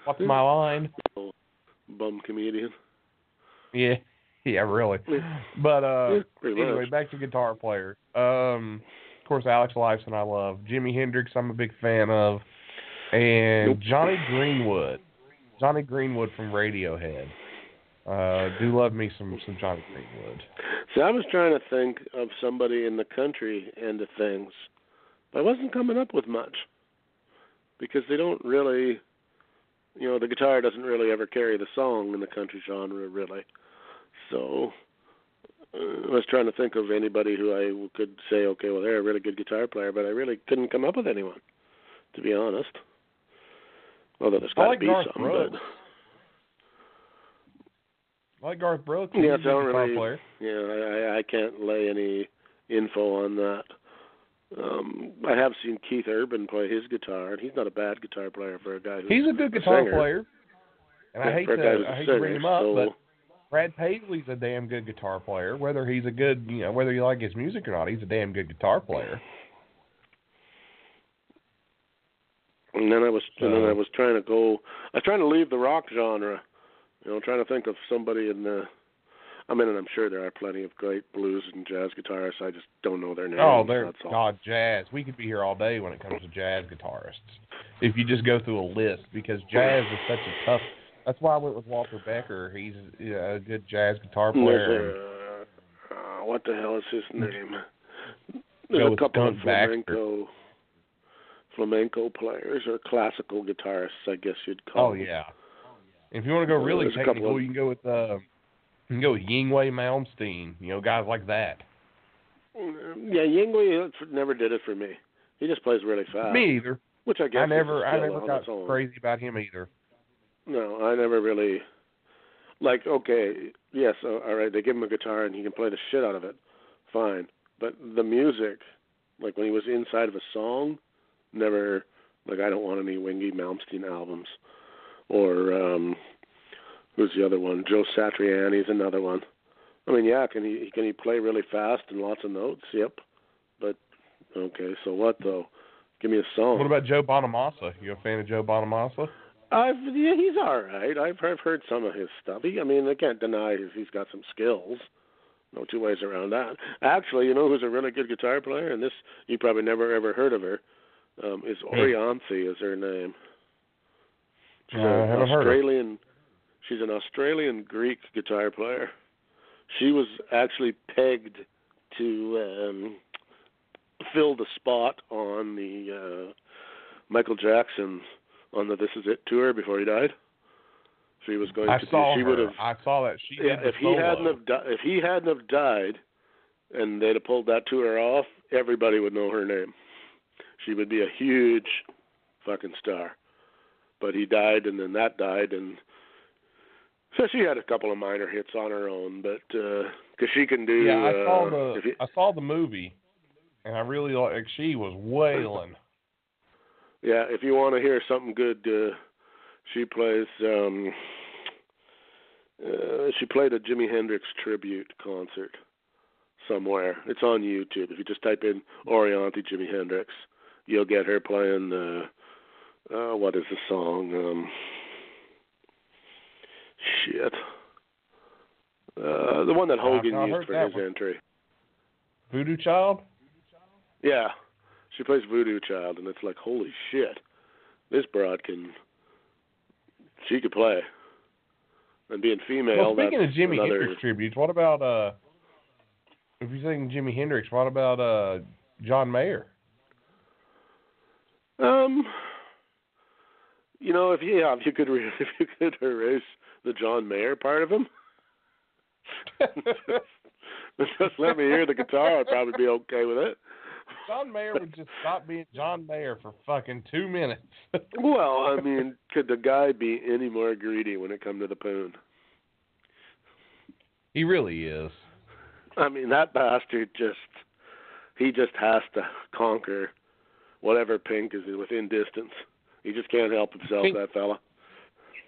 What's my line? Bum comedian. Yeah, yeah, really. Yeah. But uh, Yeah, anyway, much. back to guitar player. Um, of course, Alex Lifeson I love. Jimi Hendrix I'm a big fan of, and Nope. Jonny Greenwood. Jonny Greenwood from Radiohead. Uh, do love me some some Jonny Greenwood. See, I was trying to think of somebody in the country end of things, but I wasn't coming up with much because they don't really, you know, the guitar doesn't really ever carry the song in the country genre, really. So uh, I was trying to think of anybody who I could say, okay, well, they're a really good guitar player, but I really couldn't come up with anyone, to be honest. Although there's got to like be Garth some, Brooks. but I like Garth Brooks. Yeah, I don't really- player. Yeah, I I can't lay any info on that. Um, I have seen Keith Urban play his guitar, and he's not a bad guitar player for a guy who's He's a good a guitar singer. player. And I hate to I hate to bring him up, so, but Brad Paisley's a damn good guitar player. Whether he's a good, you know, whether you like his music or not, he's a damn good guitar player. and then I was and then I was trying to go. I was trying to leave the rock genre. You know, trying to think of somebody in the. I mean, and I'm sure there are plenty of great blues and jazz guitarists. I just don't know their names. Oh, they're. God jazz. We could be here all day when it comes to jazz guitarists. If you just go through a list, because jazz is such a tough. That's why I went with Walter Becker. He's a good jazz guitar player. A, uh, what the hell is his name? There's a couple of Baxter. flamenco flamenco players or classical guitarists, I guess you'd call. Oh them. yeah. If you want to go really There's technical, of- you can go with uh, you can go with Yngwie Malmsteen. You know, guys like that. Yeah, Yngwie never did it for me. He just plays really fast. Me either. which I guess I never, I never got crazy about him either. No, I never really like. Okay, yes, all right. They give him a guitar and he can play the shit out of it. Fine, but the music, like when he was inside of a song, never. Like I don't want any Yngwie Malmsteen albums, or um who's the other one? Joe Satriani's another one. I mean, yeah, can he can he play really fast and lots of notes? Yep, but okay, so what though? Give me a song. What about Joe Bonamassa? You a fan of Joe Bonamassa? I've yeah, he's all right. I've I've heard some of his stuff. He, I mean, I can't deny he's, he's got some skills. No two ways around that. Actually, you know who's a really good guitar player, and this you probably never ever heard of her. Um, is. Orianthi is her name. She's Uh, I an haven't heard. Australian. She's an Australian Greek guitar player. She was actually pegged to um, fill the spot on the uh, Michael Jackson on the This Is It tour before he died. She was going I to saw be. She her. would have. I saw that she Yeah, if he hadn't have di- if he hadn't have died, and they'd have pulled that tour off, everybody would know her name. She would be a huge fucking star. But he died, and then that died, and so she had a couple of minor hits on her own, but because she can do. yeah, I saw uh, the you, I saw the movie, and I really like. She was wailing. Yeah, if you want to hear something good, uh, she plays. um uh, She played a Jimi Hendrix tribute concert somewhere. It's on YouTube. If you just type in Orianthi Jimi Hendrix, you'll get her playing. Uh, uh, what is the song? Um, shit. Uh, the one that Hogan used for his one. entry. Voodoo Child. Yeah, she plays Voodoo Child, and it's like, holy shit, this broad can. She could play. And being female, well, speaking of Jimi another. Hendrix tributes, what about uh? If you're saying Jimi Hendrix, what about uh John Mayer? Um, you know, if you yeah, if you could re- if you could erase the John Mayer part of him, just let me hear the guitar, I'd probably be okay with it. John Mayer would just stop being John Mayer for fucking two minutes. Well, I mean, could the guy be any more greedy when it come to the poon? he really is. I mean, that bastard just he just has to conquer whatever pink is within distance. He just can't help himself, that fella.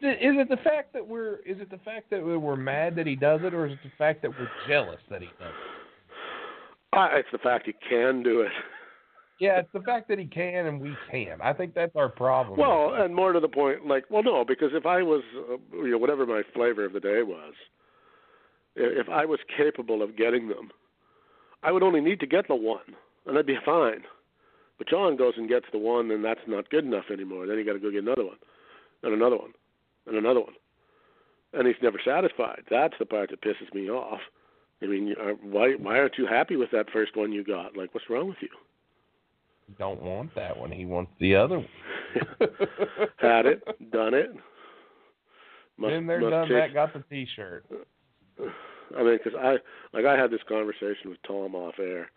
Is it the fact that we're is it the fact that we're mad that he does it, or is it the fact that we're jealous that he does it? Uh, it's the fact he can do it. Yeah, it's the fact that he can and we can. I think that's our problem. Well, and more to the point, like, well, no, because if I was, uh, you know, whatever my flavor of the day was, if I was capable of getting them, I would only need to get the one, and I'd be fine. But John goes and gets the one, and that's not good enough anymore. Then you got to go get another one, and another one, and another one, and he's never satisfied. That's the part that pisses me off. I mean, uh, why why aren't you happy with that first one you got? Like, what's wrong with you? don't want that one. He wants the other one. Had it, done it. Must, Been there, done that. Got the T-shirt. I mean, because I like I had this conversation with Tom off air,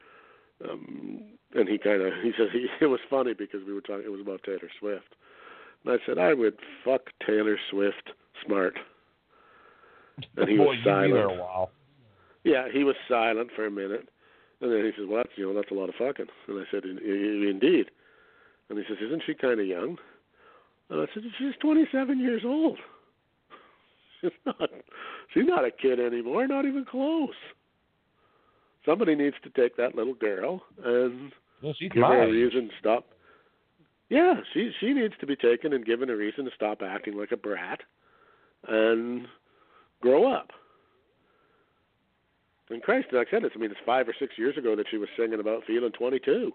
um, and he kind of he says he, it was funny because we were talking. It was about Taylor Swift, and I said I would fuck Taylor Swift smart, and he Boy, was you'd be there a silent. while. Yeah, he was silent for a minute, and then he says, "Well, that's you know that's a lot of fucking," and I said, "In- in- "Indeed," and he says, "Isn't she kind of young?" And I said, "She's 27 years old. She's not. She's not a kid anymore. Not even close. Somebody needs to take that little girl and Well, give her a reason to stop. Yeah, she she needs to be taken and given a reason to stop acting like a brat, and grow up. And Christ, like I said, it's I mean it's five or six years ago that she was singing about feeling 22.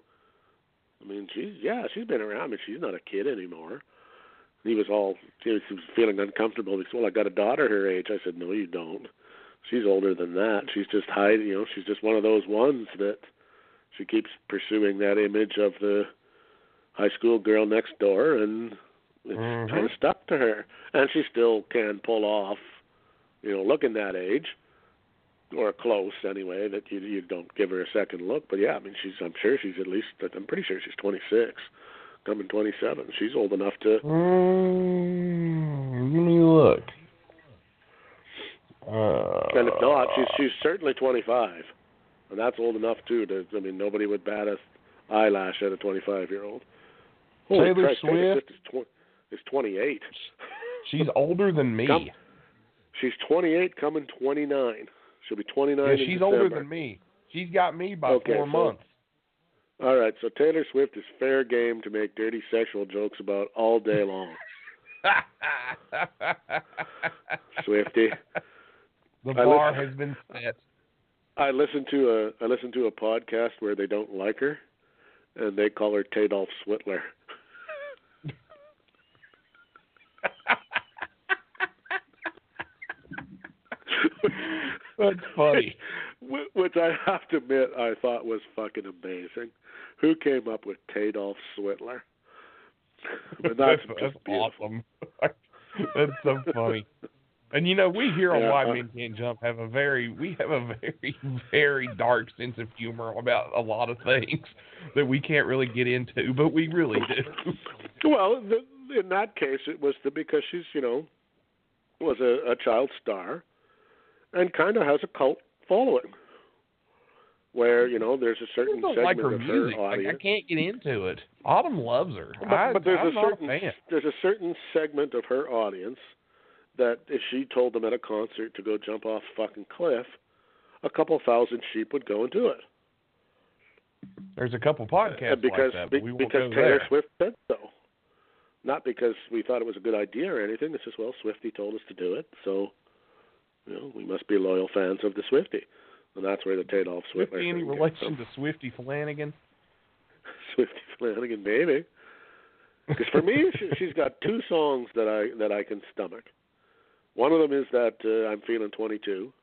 I mean, she's yeah, she's been around, but she's not a kid anymore. He was all he was, he was feeling uncomfortable. He said, "Well, I got a daughter her age." I said, "No, you don't. She's older than that. She's just hiding. You know, she's just one of those ones that she keeps pursuing that image of the high school girl next door, and it's Mhm. kind of stuck to her. And she still can pull off, you know, looking that age, or close anyway. That you you don't give her a second look. But yeah, I mean, she's I'm sure she's at least I'm pretty sure she's 26, coming 27. She's old enough to. Mm, let me look. Uh, And she's uh, she's certainly 25, and that's old enough too. To I mean, nobody would bat a eyelash at a 25 year old. Holy Taylor Christ, Swift? Swift is, tw- is 28. she's older than me. Come- She's 28, coming 29. She'll be 29 yeah, in she's December. older than me. She's got me by Okay, four so- months. All right, so Taylor Swift is fair game to make dirty sexual jokes about all day long. Swifty. The I bar listen- has been set. I listened to a I listened to a podcast where they don't like her, and they call her Tadolf Switler. That's funny. Wh- Which I have to admit I thought was fucking amazing. Who came up with Tadolf Switler? But that's, that's just beautiful. awesome. that's so funny. And you know, we here on Yeah, Why uh, Men Can't Jump have a very we have a very very dark sense of humor about a lot of things that we can't really get into, but we really do. Well, the, in that case, it was the, because she's you know was a, a child star, and kind of has a cult following, where you know there's a certain segment like her of music. her Like, I can't get into it. Autumn loves her. But, I, but there's I'm a certain a there's a certain segment of her audience that if she told them at a concert to go jump off a fucking cliff, a couple thousand sheep would go and do it. There's a couple podcasts And because like that, be- but we won't because Taylor there. Swift said so. Not because we thought it was a good idea or anything. It's just well, Swifty told us to do it, so you know we must be loyal fans of the Swifty, and that's where the Tadolf Swift. Swifty any relation to Swifty Flanagan? Swifty Flanagan, maybe. Because for me, she, she's got two songs that I that I can stomach. One of them is that uh, I'm feeling 22,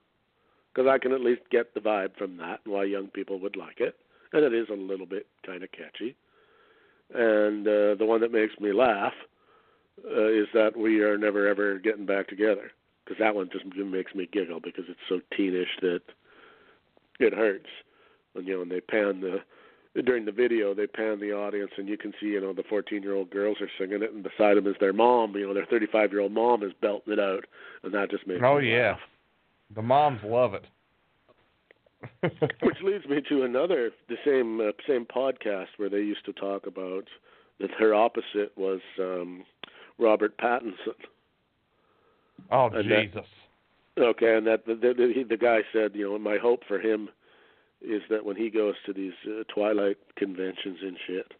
because I can at least get the vibe from that and why young people would like it, and it is a little bit kind of catchy. And uh, the one that makes me laugh uh, is that we are never ever getting back together, because that one just makes me giggle because it's so teenish that it hurts. And you know, and they pan the during the video they pan the audience and you can see you know the 14 year old girls are singing it and beside them is their mom you know their 35 year old mom is belting it out and that just makes Oh yeah, laugh. the moms love it. which leads me to another the same uh, same podcast where they used to talk about that her opposite was um Robert Pattinson Oh And that- Jesus. Okay, and that the the, the, the guy said, you know, my hope for him is that when he goes to these uh, Twilight conventions and shit,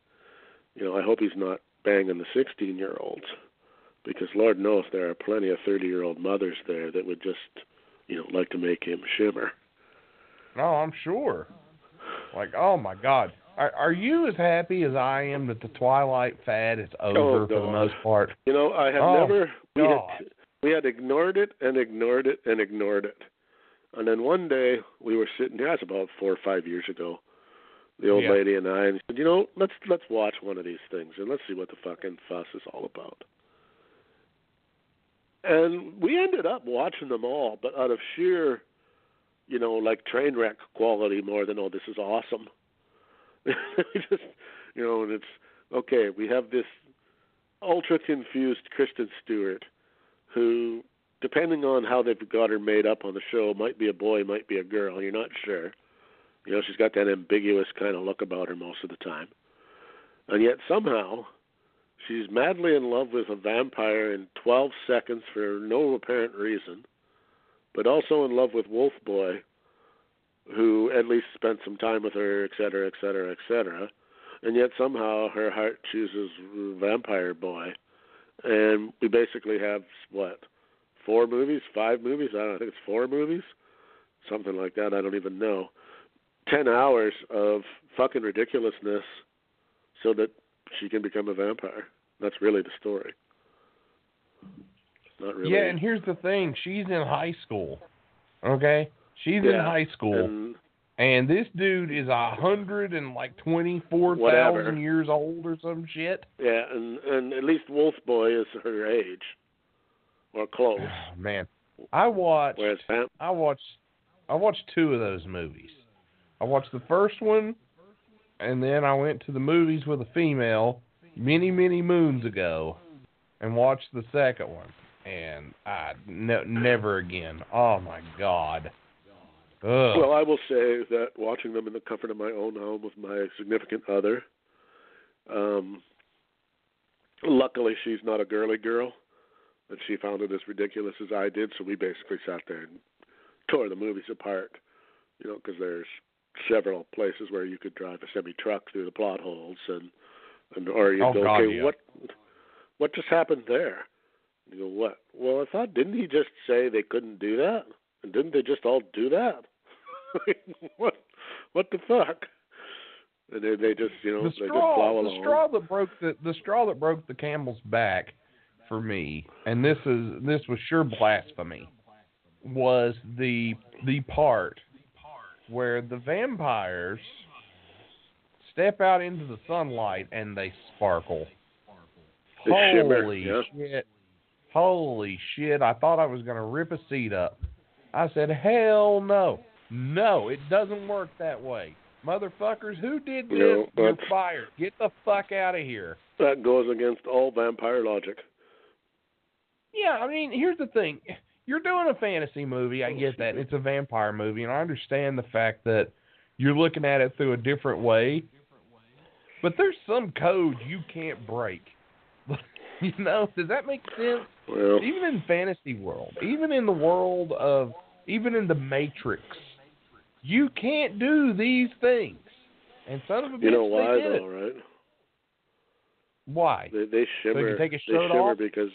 you know, I hope he's not banging the 16 year olds, because Lord knows there are plenty of 30 year old mothers there that would just, you know, like to make him shimmer. No, I'm sure. Like, oh my God. Are, are you as happy as I am that the Twilight fad is over Oh, for the most part? You know, I have Oh, never we God. had we had ignored it and ignored it and ignored it. And then one day we were sitting there, that's about four or five years ago, the old Yeah. lady and I and said, You know, let's let's watch one of these things and let's see what the fucking fuss is all about. And we ended up watching them all, but out of sheer, you know, like train wreck quality more than oh, this is awesome. we just you know, and it's okay, we have this ultra confused Kristen Stewart who depending on how they've got her made up on the show might be a boy, might be a girl, you're not sure. You know, she's got that ambiguous kind of look about her most of the time. And yet somehow she's madly in love with a vampire in 12 seconds for no apparent reason, but also in love with Wolf Boy, who at least spent some time with her, et cetera, et cetera, et cetera. And yet somehow her heart chooses Vampire Boy. And we basically have, what, four movies, five movies? I don't know, I think it's four movies? Something like that, I don't even know. Ten hours of fucking ridiculousness so that she can become a vampire. That's really the story. Not really. Yeah, and here's the thing: she's in high school. Okay, she's in high school, and and this dude is a hundred and like twenty four thousand years old or some shit. yeah, and and at least Wolf Boy is her age, or close. Oh, man, I watched. Whereas Vamp, I watched. I watched two of those movies. I watched the first one, and then I went to the movies with a female many many moons ago, and watched the second one. And I ne- never again. Oh my god. Ugh. well, I will say that watching them in the comfort of my own home with my significant other, um, luckily she's not a girly girl, and she found it as ridiculous as I did. So we basically sat there and tore the movies apart, you know, because there's several places where you could drive a semi truck through the plot holes, and and or you Oh, go, God, okay, yeah. what what just happened there? You go, what? Well, I thought didn't he just say they couldn't do that? And didn't they just all do that? what what the fuck? And they they just you know the they just straw, plow the straw that broke the the straw that broke the camel's back for me, and this is this was sure blasphemy, was the the part where the vampires step out into the sunlight and they sparkle. They shimmer, Holy yeah. shit! Holy shit! I thought I was gonna rip a seat up. I said, hell no, no, it doesn't work that way. Motherfuckers, who did this? No, You're fired. Get the fuck out of here. That goes against all vampire logic. Yeah, I mean, here's the thing. You're doing a fantasy movie. I oh, get that. It's a vampire movie, and I understand the fact that you're looking at it through a different way. But there's some code you can't break. you know, does that make sense? Well, Even in fantasy world, even in the world of, even in the Matrix, you can't do these things. And son of a bitch, you know they why did it. though, right? Why? They they shimmer. can take his they shirt shimmer off? because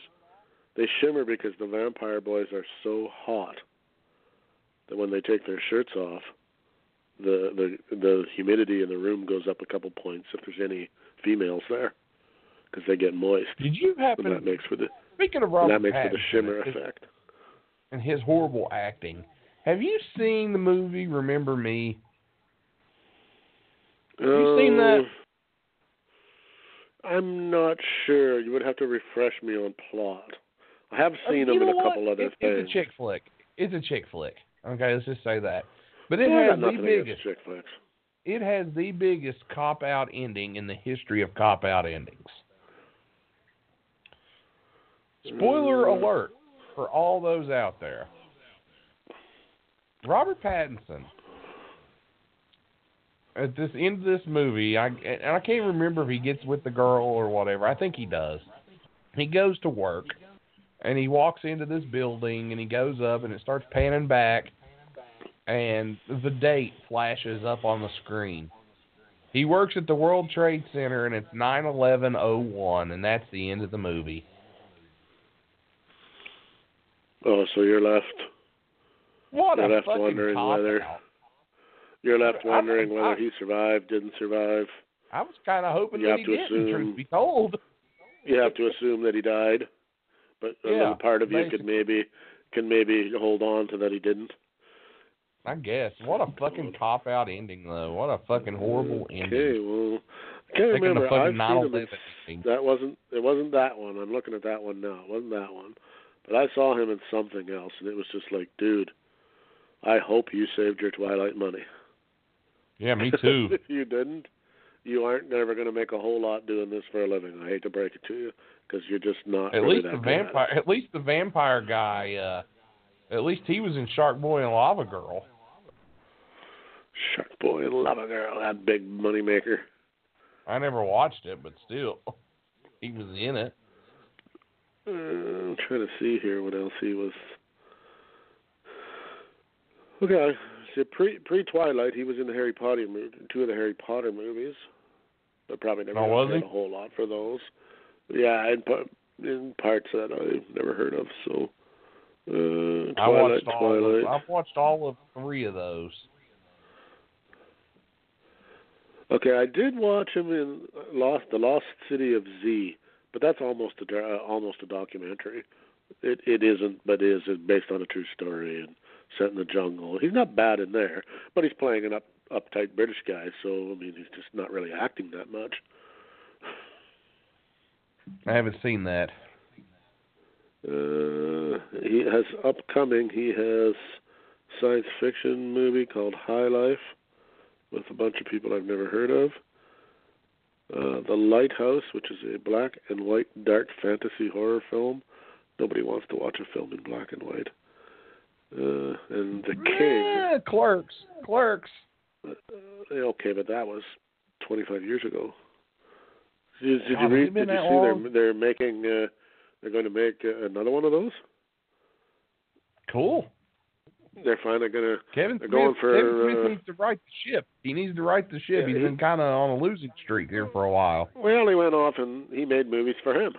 they shimmer because the vampire boys are so hot that when they take their shirts off, the the the humidity in the room goes up a couple points if there's any females there because they get moist. Did you And happen? that makes for the speaking of and Robert that makes for the shimmer his- effect. and his horrible acting, have you seen the movie Remember Me? Have you seen that? Uh, I'm not sure. You would have to refresh me on plot. I have Uh, seen you them in a what? couple other It's, things. it's a chick flick. It's a chick flick. Okay, let's just say that. But it has the biggest. chick flicks. It has the biggest cop out ending in the history of cop out endings. Spoiler Mm. alert for all those out there. Robert Pattinson at this end of this movie, I and I can't remember if he gets with the girl or whatever. I think he does. He goes to work and he walks into this building and he goes up and it starts panning back and the date flashes up on the screen. He works at the World Trade Center and it's 9/11/01 and that's the end of the movie. Oh, so you're left What You're a left fucking wondering whether- out. you're left I- wondering I- whether he survived, didn't survive. I was kind of hoping You that have he to didn't, assume- truth be told. You have to assume that he died, but a Yeah, little part of you could maybe can maybe hold on to that he didn't. I guess. What a fucking cop out ending though. What a fucking horrible Okay, ending. Okay, well, I can't remember. I've seen him in. That wasn't. It wasn't that one. I'm looking at that one now. It wasn't that one. But I saw him in something else, and it was just like, dude, I hope you saved your Twilight money. Yeah, me too. if you didn't, you aren't never going to make a whole lot doing this for a living. I hate to break it to you, because you're just not. At really least the vampire at least the vampire guy, uh at least he was in Shark Boy and Lava Girl. Shark Boy and Lava Girl, that big money maker. I never watched it, but still he was in it. Uh, I'm trying to see here what else he was. Okay, so pre pre Twilight, he was in the Harry Potter movie, two of the Harry Potter movies, but probably never Oh, a whole lot for those. Yeah, in, in parts that I've never heard of. So, uh, Twilight, I watched all Twilight. of, I've watched all of three of those. Okay, I did watch him in Lost, the Lost City of Z, but that's almost a uh, almost a documentary. It it isn't, but is is based on a true story and set in the jungle. He's not bad in there, but he's playing an up uptight British guy, so I mean he's just not really acting that much. I haven't seen that. Uh, he has upcoming. He has science fiction movie called High Life with a bunch of people I've never heard of. Uh, the Lighthouse, which is a black and white dark fantasy horror film. Nobody wants to watch a film in black and white. Uh, and The King. Yeah, clerks. Clerks. Uh, okay, but that was 25 years ago. Did, did you read? Did you see long? they're they're making? Uh, they're going to make uh, another one of those. Cool. They're finally going to Kevin They're Smith, going for, Kevin Smith uh, needs to right the ship. He needs to right the ship. Yeah, He's he- been kind of on a losing streak here for a while. Well, he went off and he made movies for him.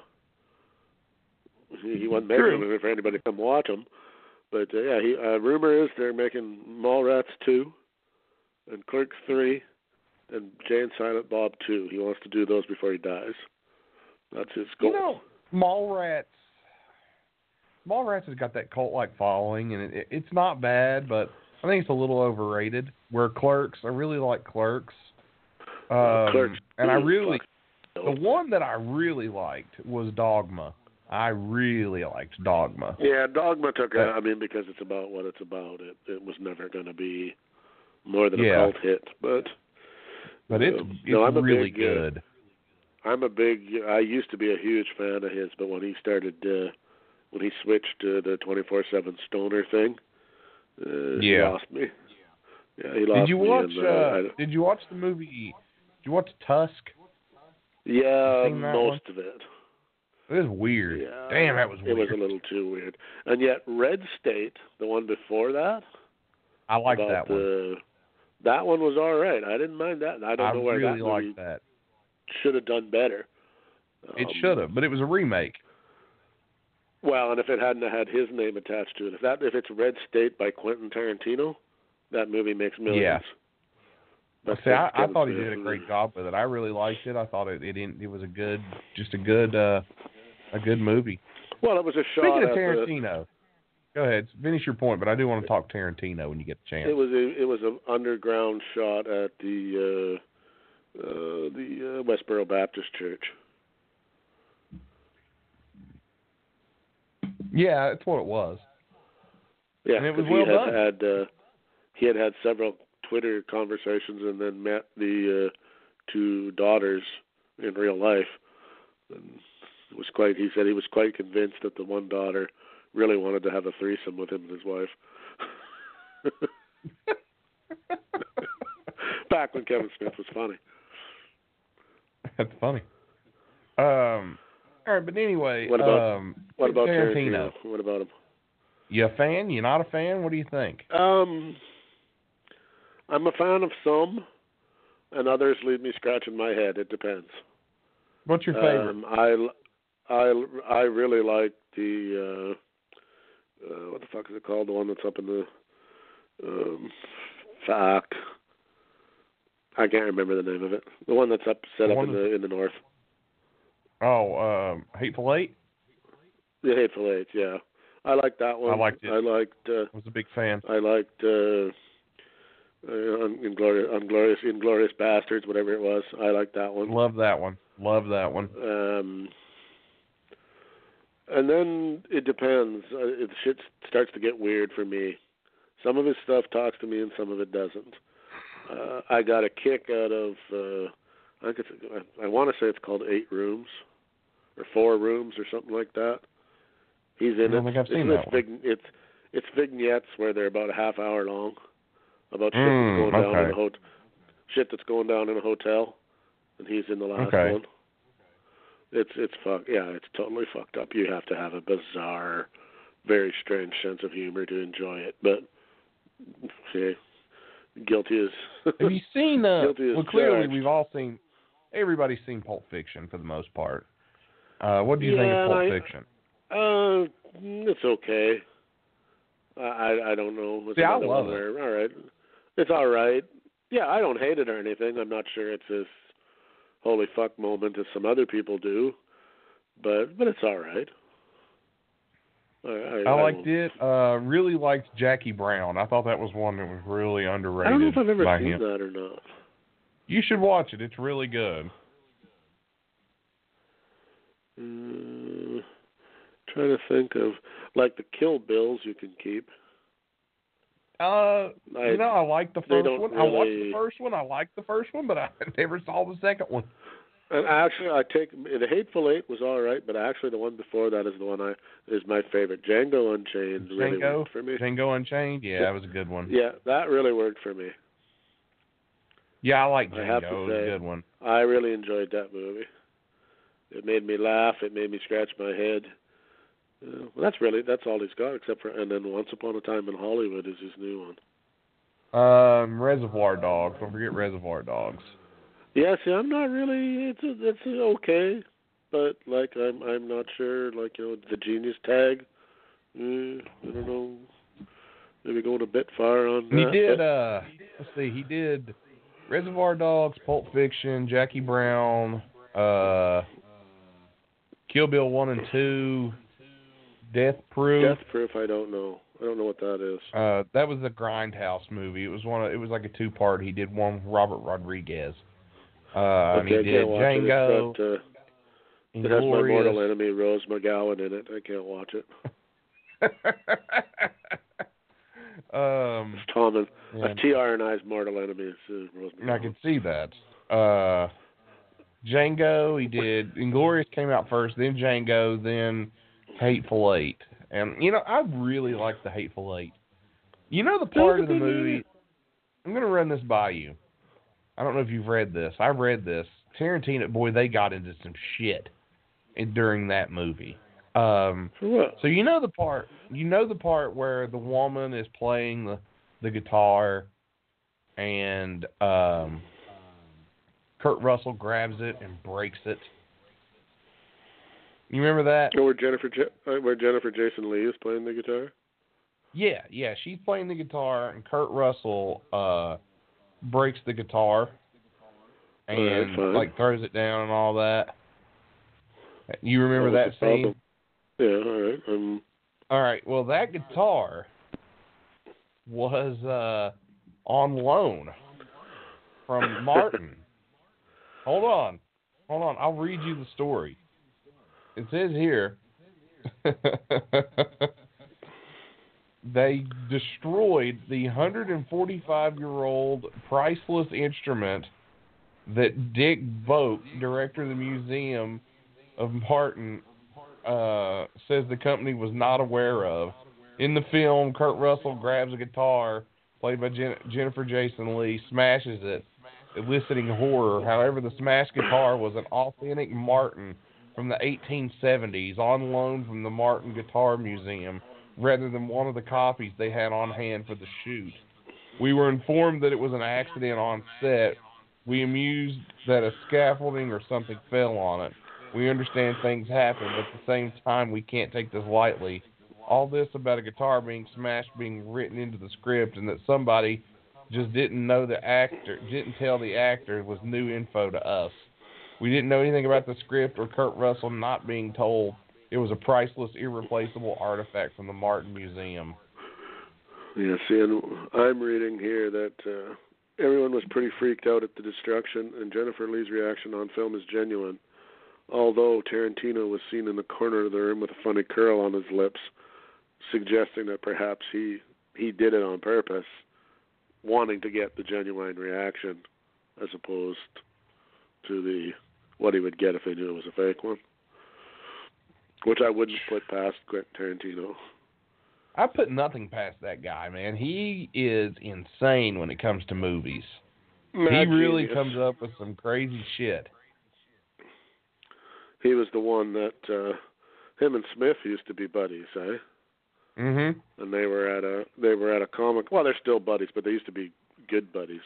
He, he wasn't making them for anybody to come watch them. But uh, yeah, he, uh, rumor is they're making Mallrats two, and Clerks three, and Jay and Silent Bob too. He wants to do those before he dies. That's his goal. You know, Mallrats. Mallrats has got that cult-like following, and it, it, it's not bad, but I think it's a little overrated. Where Clerks, I really like Clerks. Um, Clerks and I really, the one that I really liked was Dogma. I really liked Dogma. Yeah, Dogma took. A, Uh, I mean, because it's about what it's about. It it was never going to be more than Yeah. a cult hit. But But it's Um, it's no, I'm really big, uh, good. I'm a big. I used to be a huge fan of his, but when he started, uh, when he switched to the 24/7 stoner thing, uh, he Yeah. lost me. Yeah, he lost Did you me. watch? and, uh, Uh, did you watch the movie? Did you watch Tusk? yeah, most of it. It was weird. Yeah, Damn, that was weird. It was a little too weird. And yet, Red State, the one before that, I like that one. the, that one was all right. I didn't mind that. I don't I know where really that liked movie that. should have done better. It Um, should have, but it was a remake. Well, and if it hadn't had his name attached to it, if that if it's Red State by Quentin Tarantino, that movie makes millions. Yeah. But See, I, I thought he did a great job with it. I really liked it. I thought it it, didn't, it was a good, just a good, uh a good movie. Well, it was a shot Speaking of Tarantino, go ahead, finish your point. But I do want to talk Tarantino when you get the chance. It was a it was an underground shot at the uh, uh, the uh, Westboro Baptist Church. yeah, that's what it was. Yeah, And it was well he had done. had uh, he had had several Twitter conversations and then met the uh, two daughters in real life. And was quite. He said he was quite convinced that the one daughter really wanted to have a threesome with him and his wife. Back when Kevin Smith was funny. That's funny. Um, All right, but anyway, What about- um, What about Tarantino? Tarantino? What about him? You a fan? You not a fan? What do you think? Um, I'm a fan of some, and others leave me scratching my head. It depends. What's your favorite? Um, I, I, I really like the uh, what the fuck is it called? The one that's up in the um, fuck. I can't remember the name of it. The one that's up set The up in the in the north. oh, um, Hateful Eight. The Hateful Eight. Yeah, I like that one. I liked it. I liked. Uh, I was a big fan. I liked uh, uh, Inglorious, Inglorious, Inglourious Basterds, whatever it was. I liked that one. Love that one. Love that one. Um, and then it depends. Uh, it shit starts to get weird for me. Some of his stuff talks to me, and some of it doesn't. Uh, I got a kick out of. Uh, I think it's. I, I want to say it's called Eight Rooms, or Four Rooms, or something like that. He's in I don't it. think I've seen it's, that one. Vig, it's it's vignettes where they're about a half hour long, about shit Mm, that's going down in a hotel. Shit that's going down in a hotel, and he's in the last Okay. one. It's it's fuck yeah, it's totally fucked up. You have to have a bizarre, very strange sense of humor to enjoy it. But see, guilty as Have you seen? Uh, Guilty as well, clearly charged. we've all seen. Everybody's seen Pulp Fiction for the most part. Uh, what do you think of Pulp I- Fiction? Uh, it's okay. I I, don't know. It's See, I love it. where, all right, it's all right. Yeah, I don't hate it or anything. I'm not sure it's as holy fuck moment as some other people do, but but it's all right. I, I, I liked won't- it. Uh, really liked Jackie Brown. I thought that was one that was really underrated. I don't know if I've ever seen him. that or not. You should watch it. It's really good. Mm, trying to think of like the Kill Bills you can keep. Uh, I, you know, I liked the first one. I watched the first one. I liked the first one, but I never saw the second one. And actually, I take the Hateful Eight was all right, but actually the one before that is the one I is my favorite. Django Unchained really Django, worked for me. Django Unchained. Yeah, that was a good one. Yeah, that really worked for me. Yeah, I like I Django. have to it was a good one. I really enjoyed that movie. It made me laugh. It made me scratch my head. Uh, well, that's really that's all he's got, except for and then Once Upon a Time in Hollywood is his new one. Um, Reservoir Dogs. Don't forget Reservoir Dogs. Yeah, see, I'm not really. It's a, it's a okay, but like I'm I'm not sure. Like you know, the genius tag. Uh, I don't know. Maybe going a bit far on He that. did. but- uh Let's see. He did Reservoir Dogs, Pulp Fiction, Jackie Brown, uh, Kill Bill one and two, Death Proof. Death Proof. I don't know. I don't know what that is. Uh, that was the Grindhouse movie. It was one. Of, it was like a two part. He did one with Robert Rodriguez. Uh, and he I did Django. it. It's got, uh, it has my mortal enemy Rose McGowan in it. I can't watch it. um, Tom and yeah, uh, T.R. and I's mortal enemy is uh, Rose I can see that. Uh, Django. He did. Inglorious came out first, then Django, then Hateful Eight. And you know, I really like the Hateful Eight. You know the part of the movie. I'm gonna run this by you. I don't know if you've read this. I read this. Tarantino, boy, they got into some shit during that movie. Um, so you know the part. You know the part where the woman is playing the the guitar, and um, Kurt Russell grabs it and breaks it. You remember that? Oh, where Jennifer uh, where Jennifer Jason Leigh is playing the guitar. Yeah, yeah. She's playing the guitar, and Kurt Russell uh, breaks the guitar and fine. like throws it down and all that. You remember was that scene? Yeah, all right. Um, All right. Well, that guitar was uh, on loan from Martin. Hold on. Hold on. I'll read you the story. It says here they destroyed the 145 year old priceless instrument that Dick Boak, director of the Museum of Martin, uh, says the company was not aware of. In the film, Kurt Russell grabs a guitar played by Jen- Jennifer Jason Leigh, smashes it, eliciting horror. However, the smashed guitar was an authentic Martin from the 1870s on loan from the Martin Guitar Museum rather than one of the copies they had on hand for the shoot. We were informed that it was an accident on set. We amused that a scaffolding or something fell on it. We understand things happen, but at the same time, we can't take this lightly. All this about a guitar being smashed being written into the script, and that somebody just didn't know the actor, didn't tell the actor, was new info to us. We didn't know anything about the script or Kurt Russell not being told. It was a priceless, irreplaceable artifact from the Martin Museum. Yeah, see, and I'm reading here that uh, everyone was pretty freaked out at the destruction, and Jennifer Leigh's reaction on film is genuine. Although Tarantino was seen in the corner of the room with a funny curl on his lips, suggesting that perhaps he he did it on purpose, wanting to get the genuine reaction, as opposed to the what he would get if he knew it was a fake one. Which I wouldn't put past Quentin Tarantino. I put nothing past that guy, man. He is insane when it comes to movies. Mad he really genius. comes up with some crazy shit. He was the one that uh him and Smith used to be buddies, eh? Mhm. And they were at a they were at a comic well, they're still buddies, but they used to be good buddies.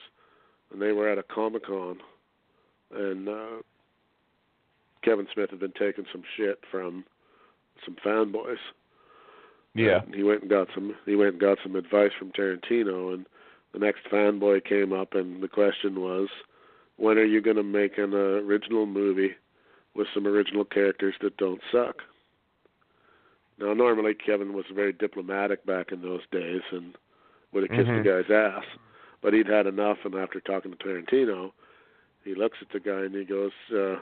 And they were at a Comic Con and uh Kevin Smith had been taking some shit from some fanboys. Yeah. And he went and got some he went and got some advice from Tarantino and the next fanboy came up and the question was when are you going to make an uh, original movie with some original characters that don't suck? Now normally Kevin was very diplomatic back in those days and would have kissed Mhm. the guy's ass. But he'd had enough and after talking to Tarantino, he looks at the guy and he goes, uh,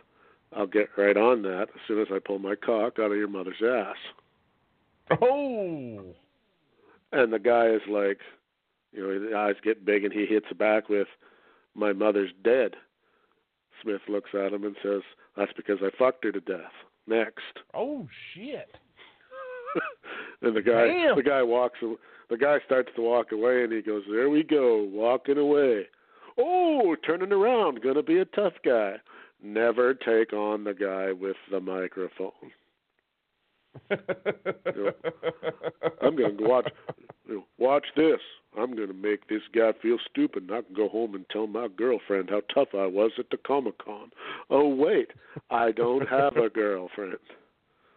I'll get right on that as soon as I pull my cock out of your mother's ass. Oh. And the guy is like, you know, his eyes get big and he hits back with, My mother's dead. Smith looks at him and says, That's because I fucked her to death. Next. Oh shit. and the guy Damn. the guy walks the guy starts to walk away and he goes, There we go, walking away. Oh, turning around, gonna be a tough guy. Never take on the guy with the microphone. I'm gonna watch you know, watch this. I'm gonna make this guy feel stupid and I can go home and tell my girlfriend how tough I was at the Comic Con. Oh wait, I don't have a girlfriend.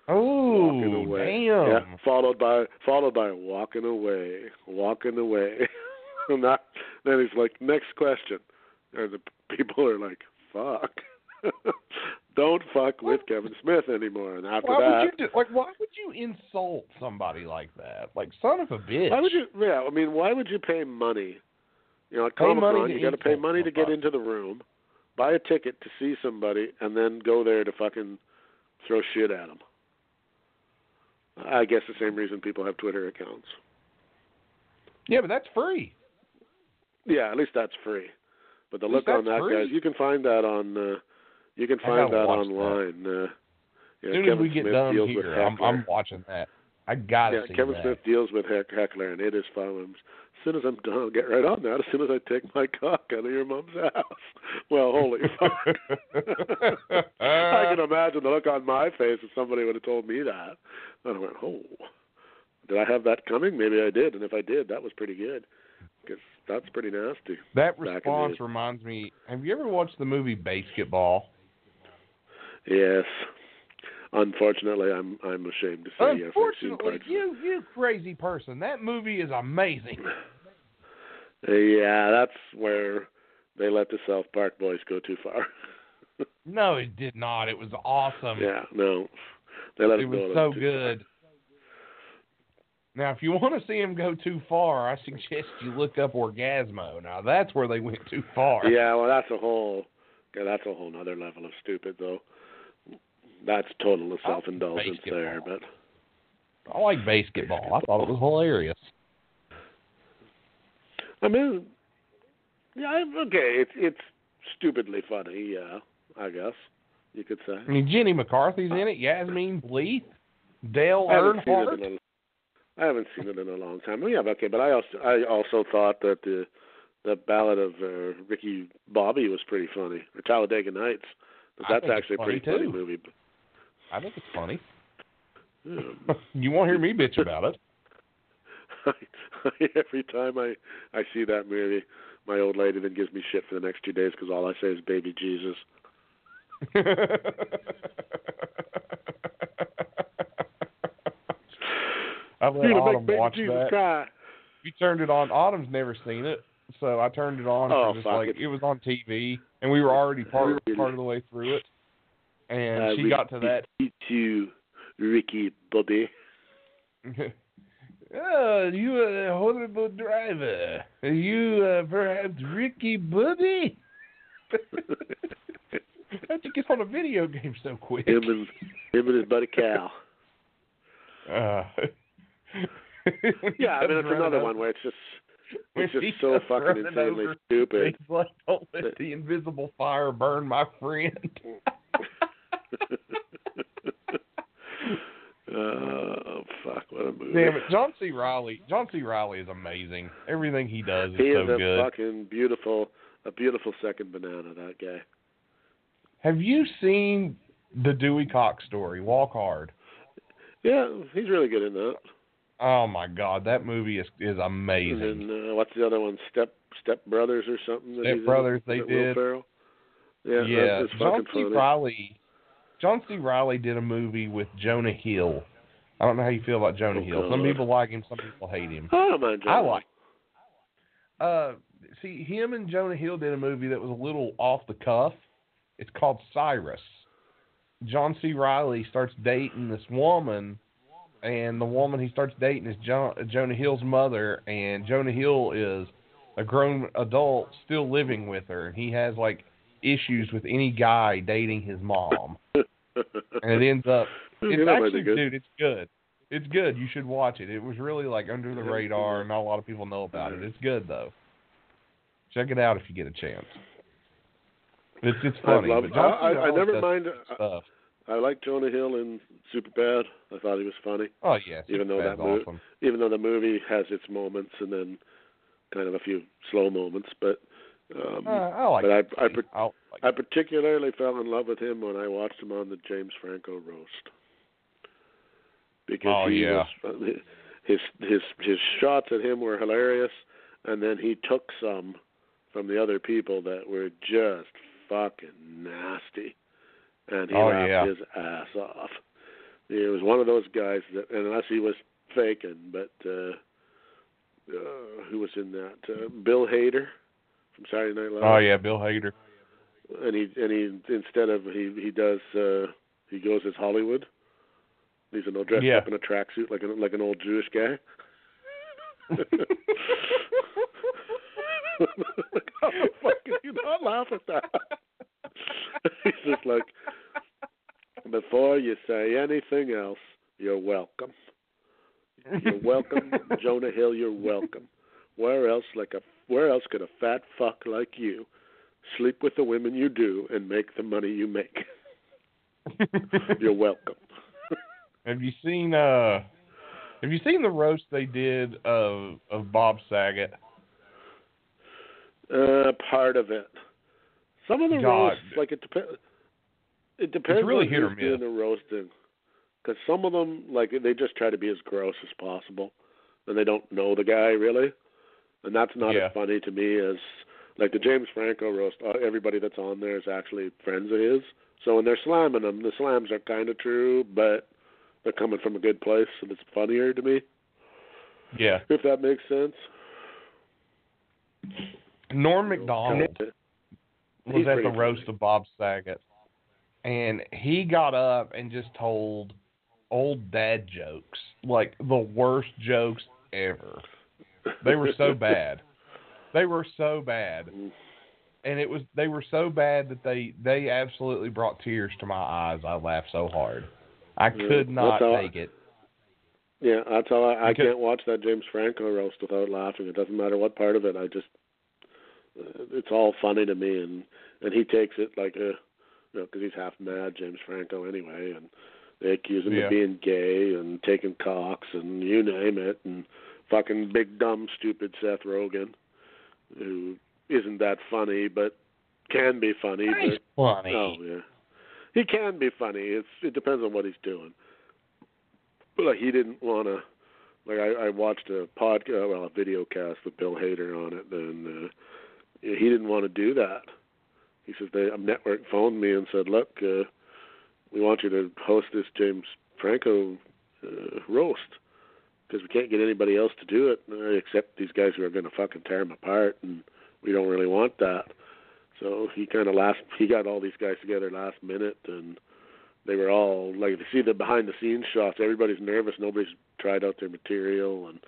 oh, walking away. damn. Yeah, followed by followed by walking away, walking away. and that, then he's like, next question, and the people are like, fuck, don't fuck with Kevin Smith anymore. And after Why that, would you do, like? Why would you insult somebody like that? Like, son of a bitch. why would you? Yeah, I mean, why would you pay money? You know, at Comic Con, you got to pay money to get into the room, buy a ticket to see somebody, and then go there to fucking throw shit at them. I guess the same reason people have Twitter accounts. Yeah, but that's free. Yeah, at least that's free. But the look on that, free. guys, you can find that on. Uh, you can find that watch that. online. Uh, yeah, soon Kevin as we get done here, I'm, I'm watching that. I gotta yeah, see Kevin that. Smith deals with Heck, Heckler, and it is fun. As soon as I'm done, I'll get right on that. As soon as I take my cock out of your mom's house. Well, holy fuck! I can imagine the look on my face if somebody would have told me that. And I went, oh, did I have that coming? Maybe I did, and if I did, that was pretty good. Because that's pretty nasty. That response reminds me. Have you ever watched the movie BASEketball? Yes. Unfortunately, I'm I'm ashamed to say yes. Unfortunately, you you crazy person. That movie is amazing. Yeah, that's where they let the South Park boys go too far. No, it did not. It was awesome. yeah, no, they let it was so good. Now, if you want to see him go too far, I suggest you look up Orgasmo. Now, that's where they went too far. Far. Yeah, well, that's a whole. Yeah, that's a whole other level of stupid, though. That's total I self-indulgence like there, but I like BASEketball. I thought it was hilarious. I mean, yeah, okay, it's it's stupidly funny. Yeah, I guess you could say. I mean, Jenny McCarthy's in it. Yasmin Bleeth, Dale I Earnhardt. it in a, I haven't seen it in a long time. Yeah, okay, but I also I also thought that the the Ballad of uh, Ricky Bobby was pretty funny, or Talladega Nights. But that's actually a funny, pretty funny too. movie. I think it's funny. Um, you won't hear me bitch about it. every time I I see that movie, my old lady then gives me shit for the next two days because all I say is baby Jesus. I let You're Autumn make watch Jesus that. cry. We turned it on. Autumn's never seen it, so I turned it on. Oh, for just like it. it was on TV, and we were already part part of the way through it. And I she got to that. you, Ricky Bobby. oh, you a horrible driver. Are you uh, perhaps Ricky Bobby? How'd you get on a video game so quick? him and him and his buddy Cal. Uh, Yeah, I mean it's another one where it's just it's just so fucking insanely stupid. Like, don't let the invisible fire burn my friend. Oh fuck! What a movie! Damn it, John C. Reilly. John C. Reilly is amazing. Everything he does is he so is a good. fucking beautiful, a beautiful second banana. That guy. Have you seen the Dewey Cox story? Walk Hard. Yeah, he's really good in that. Oh my God, that movie is is amazing. And then uh, what's the other one? Step Step Brothers or something. that Step he's in? Brothers, they did. Yeah, yeah, John fucking C. Reilly. John C. Reilly did a movie with Jonah Hill. I don't know how you feel about Jonah Oh, Hill. Some people like him, some people hate him. I don't mind. I like. Uh, see, him and Jonah Hill did a movie that was a little off the cuff. It's called Cyrus. John C. Reilly starts dating this woman, and the woman he starts dating is John, Jonah Hill's mother, and Jonah Hill is a grown adult still living with her, and he has like issues with any guy dating his mom, and it ends up it's actually, good. dude, it's good. It's good. You should watch it. It was really like under the radar, and not a lot of people know about it. It's good though. Check it out if you get a chance. It's it's I funny. love. I, John C. I, I never mind. I, uh, stuff. I like Jonah Hill in Superbad. I thought he was funny, Oh yeah, even though that awesome. even though the movie has its moments and then kind of a few slow moments. But um, Uh, I like. but I. I, I like I particularly fell in love with him when I watched him on the James Franco roast because Oh, he yeah. was his his his shots at him were hilarious, and then he took some from the other people that were just fucking nasty, and he Oh, laughed yeah. his ass off. He was one of those guys that, unless he was faking, but uh, uh, who was in that? Uh, Bill Hader from Saturday Night Live Oh yeah, Bill Hader. and he and he instead of he he does uh he goes as Hollywood. He's an old dressed Yeah. up in a tracksuit like an like an old Jewish guy. How the fuck can you not laugh at that? He's just like, before you say anything else, you're welcome. You're welcome, Jonah Hill. You're welcome. Where else, like a where else could a fat fuck like you sleep with the women you do and make the money you make? You're welcome. Have you seen uh have you seen the roast they did of of Bob Saget? Uh, part of it. Some of the God. roasts, like it depends. It depends really on who's doing the roasting, because some of them, like they just try to be as gross as possible, and they don't know the guy really, and that's not Yeah. as funny to me as like the James Franco roast. Uh, everybody that's on there is actually friends of his, so when they're slamming them, the slams are kind of true, but they're coming from a good place, and it's funnier to me, Yeah. if that makes sense. Norm Macdonald was He's at the roast funny. of Bob Saget, and he got up and just told old dad jokes, like the worst jokes ever. They were so bad. They were so bad, and it was they were so bad that they they absolutely brought tears to my eyes. I laughed so hard, I Yeah, could not all- take it. Yeah, that's how I, I Because- can't watch that James Franco roast without laughing. It doesn't matter what part of it. I just, uh, it's all funny to me, and and he takes it like a, you know, because he's half mad, James Franco anyway, and they accuse him Yeah. of being gay and taking cocks and you name it, and fucking big dumb stupid Seth Rogen, who isn't that funny but can be funny, but funny. Oh yeah, he can be funny. It's it depends on what he's doing. But like he didn't want to. Like I, I watched a podcast, well, a video cast with Bill Hader on it, and uh, he didn't want to do that. He says they a network phoned me and said, "Look, uh, we want you to host this James Franco uh, roast because we can't get anybody else to do it uh, except these guys who are going to fucking tear him apart, and we don't really want that." So he kind of last he got all these guys together last minute, and they were all like if you see the behind the scenes shots, everybody's nervous. Nobody's tried out their material, and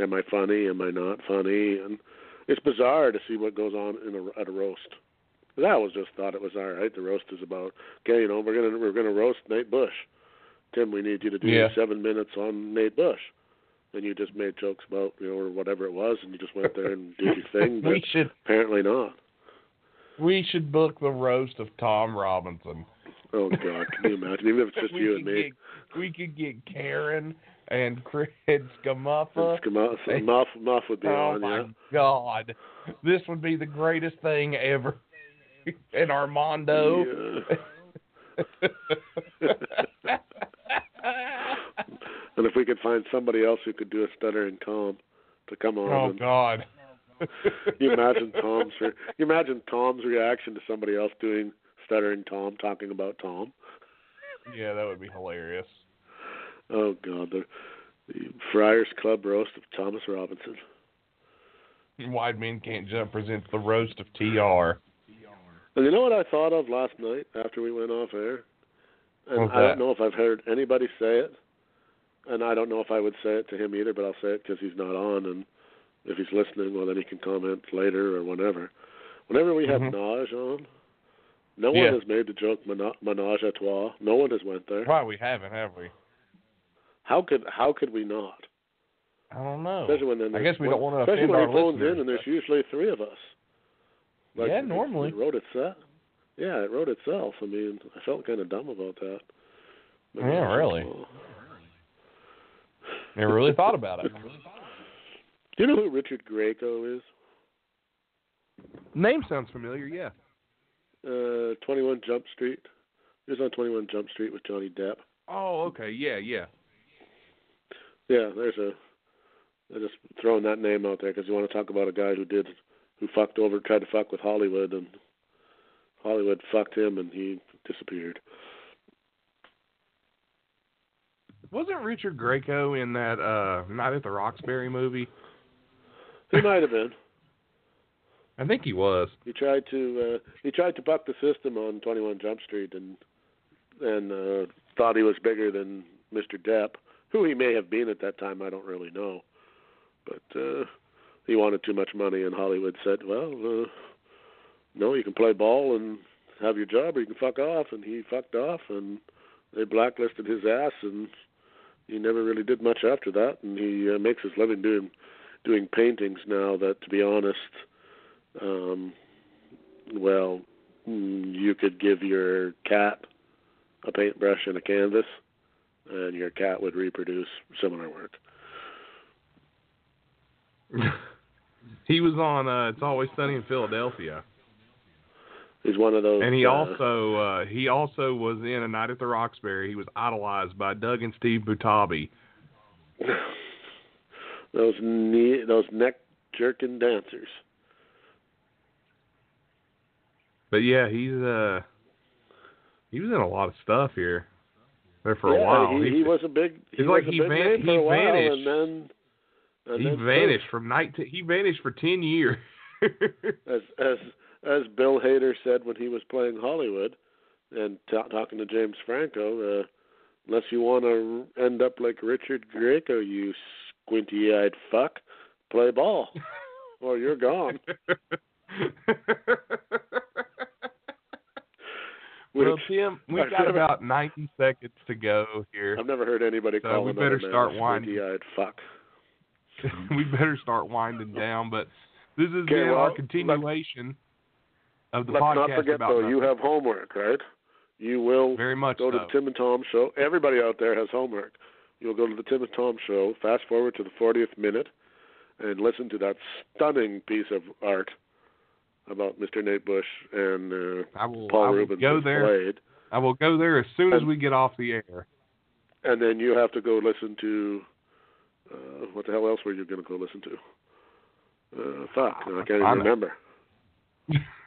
am I funny? Am I not funny? And it's bizarre to see what goes on in a, at a roast. I always just thought it was all right. The roast is about okay, you know, we're gonna we're gonna roast Nate Bush. Tim, we need you to do Yeah. seven minutes on Nate Bush. And you just made jokes about you know or whatever it was, and you just went there and did your thing. But we should apparently not. we should book the roast of Tom Robinson. Oh God, can you imagine? Even if it's just you and me. Get, we could get Karen and Chris Scamuffa. Come Muff, Muff would be Oh on, my yeah. God, this would be the greatest thing ever. and Armando. And if we could find somebody else who could do a stuttering Tom to come on, oh and God. you imagine Tom's re- you imagine Tom's reaction to somebody else doing stuttering Tom talking about Tom. Yeah, that would be hilarious. Oh God, the, the Friars Club roast of Thomas Robinson. White Men Can't Jump presents the roast of TR. And you know what I thought of last night after we went off air? And What's I don't know if I've heard anybody say it, and I don't know if I would say it to him either, but I'll say it because he's not on, and if he's listening, well, then he can comment later or whenever. Whenever we have Mhm. Naj on, no Yeah. one has made the joke mena- menage a trois. No one has went there. Why we haven't, have we? How could how could we not? I don't know. Especially when then I guess we don't want to especially offend when our he phones in and there's usually three of us. Yeah, normally. It wrote itself. Yeah, it wrote itself. I mean, I felt kind of dumb about that. But Yeah, really. Never really thought about it. Do you know who Richard Grieco is? Name sounds familiar. Yeah. Uh, 21 Jump Street. He was on 21 Jump Street with Johnny Depp. Oh, okay. Yeah, yeah. Yeah, there's a. I'm just throwing that name out there because you want to talk about a guy who did, who fucked over, tried to fuck with Hollywood, and Hollywood fucked him, and he disappeared. Wasn't Richard Grieco in that uh Night at the Roxbury movie? He might have been. I think he was. He tried to uh, he tried to buck the system on 21 Jump Street and and uh, thought he was bigger than Mr. Depp, who he may have been at that time. I don't really know, but uh, he wanted too much money, and Hollywood said, "Well, uh, no, you can play ball and have your job, or you can fuck off." And he fucked off, and they blacklisted his ass, and he never really did much after that. And he uh, makes his living doing doing paintings now. That, to be honest um, well, mm, you could give your cat a paintbrush and a canvas, and your cat would reproduce similar work. he was on uh It's Always Sunny in Philadelphia. He's one of those. And he uh, also uh he also was in A Night at the Roxbury. He was idolized by Doug and Steve Butabi. those knee, those neck jerking dancers. But yeah, he's uh he was in a lot of stuff here. There for yeah, a while. He, he was a big. He it's like he van- he vanished. and then. And he vanished from night to, he vanished for 10 years. as as as Bill Hader said when he was playing Hollywood and ta talking to James Franco, uh, unless you want to end up like Richard Grieco, you squinty-eyed fuck, play ball, or you're gone. well, Tim, we've I've got never- about 90 seconds to go here. I've never heard anybody So call we better start winding. fuck. we better start winding down, but this has Okay, been well, our continuation of the Let's podcast not forget though, you have homework, right? You will very much go to the Tim and Tom show. Everybody out there has homework. You'll go to the Tim and Tom show, fast forward to the 40th minute, and listen to that stunning piece of art about Mr. Nate Bush and uh, I will, Paul I will Reubens go there. Blade. I will go there as soon as we get off the air. And then you have to go listen to uh, what the hell else were you going to go listen to? Uh, fuck, I can't even I remember.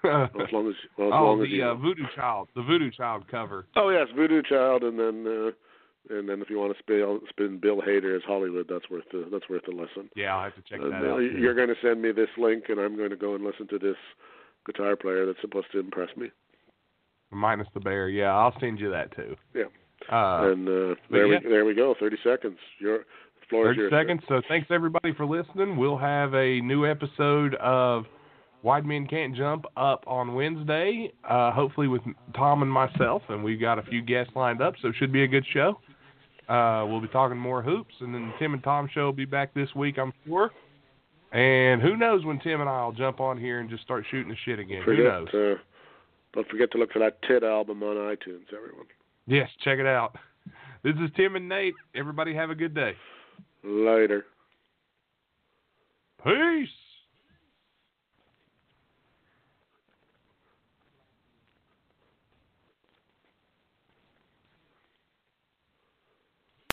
As long as well, as oh, long as the you. uh, Voodoo Child, the Voodoo Child cover. oh yes, Voodoo Child, and then uh, and then if you want to spin spin Bill Hader as Hollywood, that's worth the that's worth the listen. Yeah, I'll have to check that uh, out. you're going to send me this link, and I'm going to go and listen to this guitar player that's supposed to impress me. Minus the bear. Yeah, I'll send you that too. Yeah. Uh, and uh, there yeah. we there we go. Thirty seconds. Your floor is 30 yours. sir. seconds. So thanks everybody for listening. We'll have a new episode of White Men Can't Jump up on Wednesday, uh, hopefully with Tom and myself, and we've got a few guests lined up, so it should be a good show. Uh, we'll be talking more hoops, and then the Tim and Tom show will be back this week, I'm sure. And who knows when Tim and I will jump on here and just start shooting the shit again. who Forget knows? uh, don't forget to look for that Tit album on iTunes, everyone. Yes, check it out. This is Tim and Nate. Everybody have a good day. Later. Peace.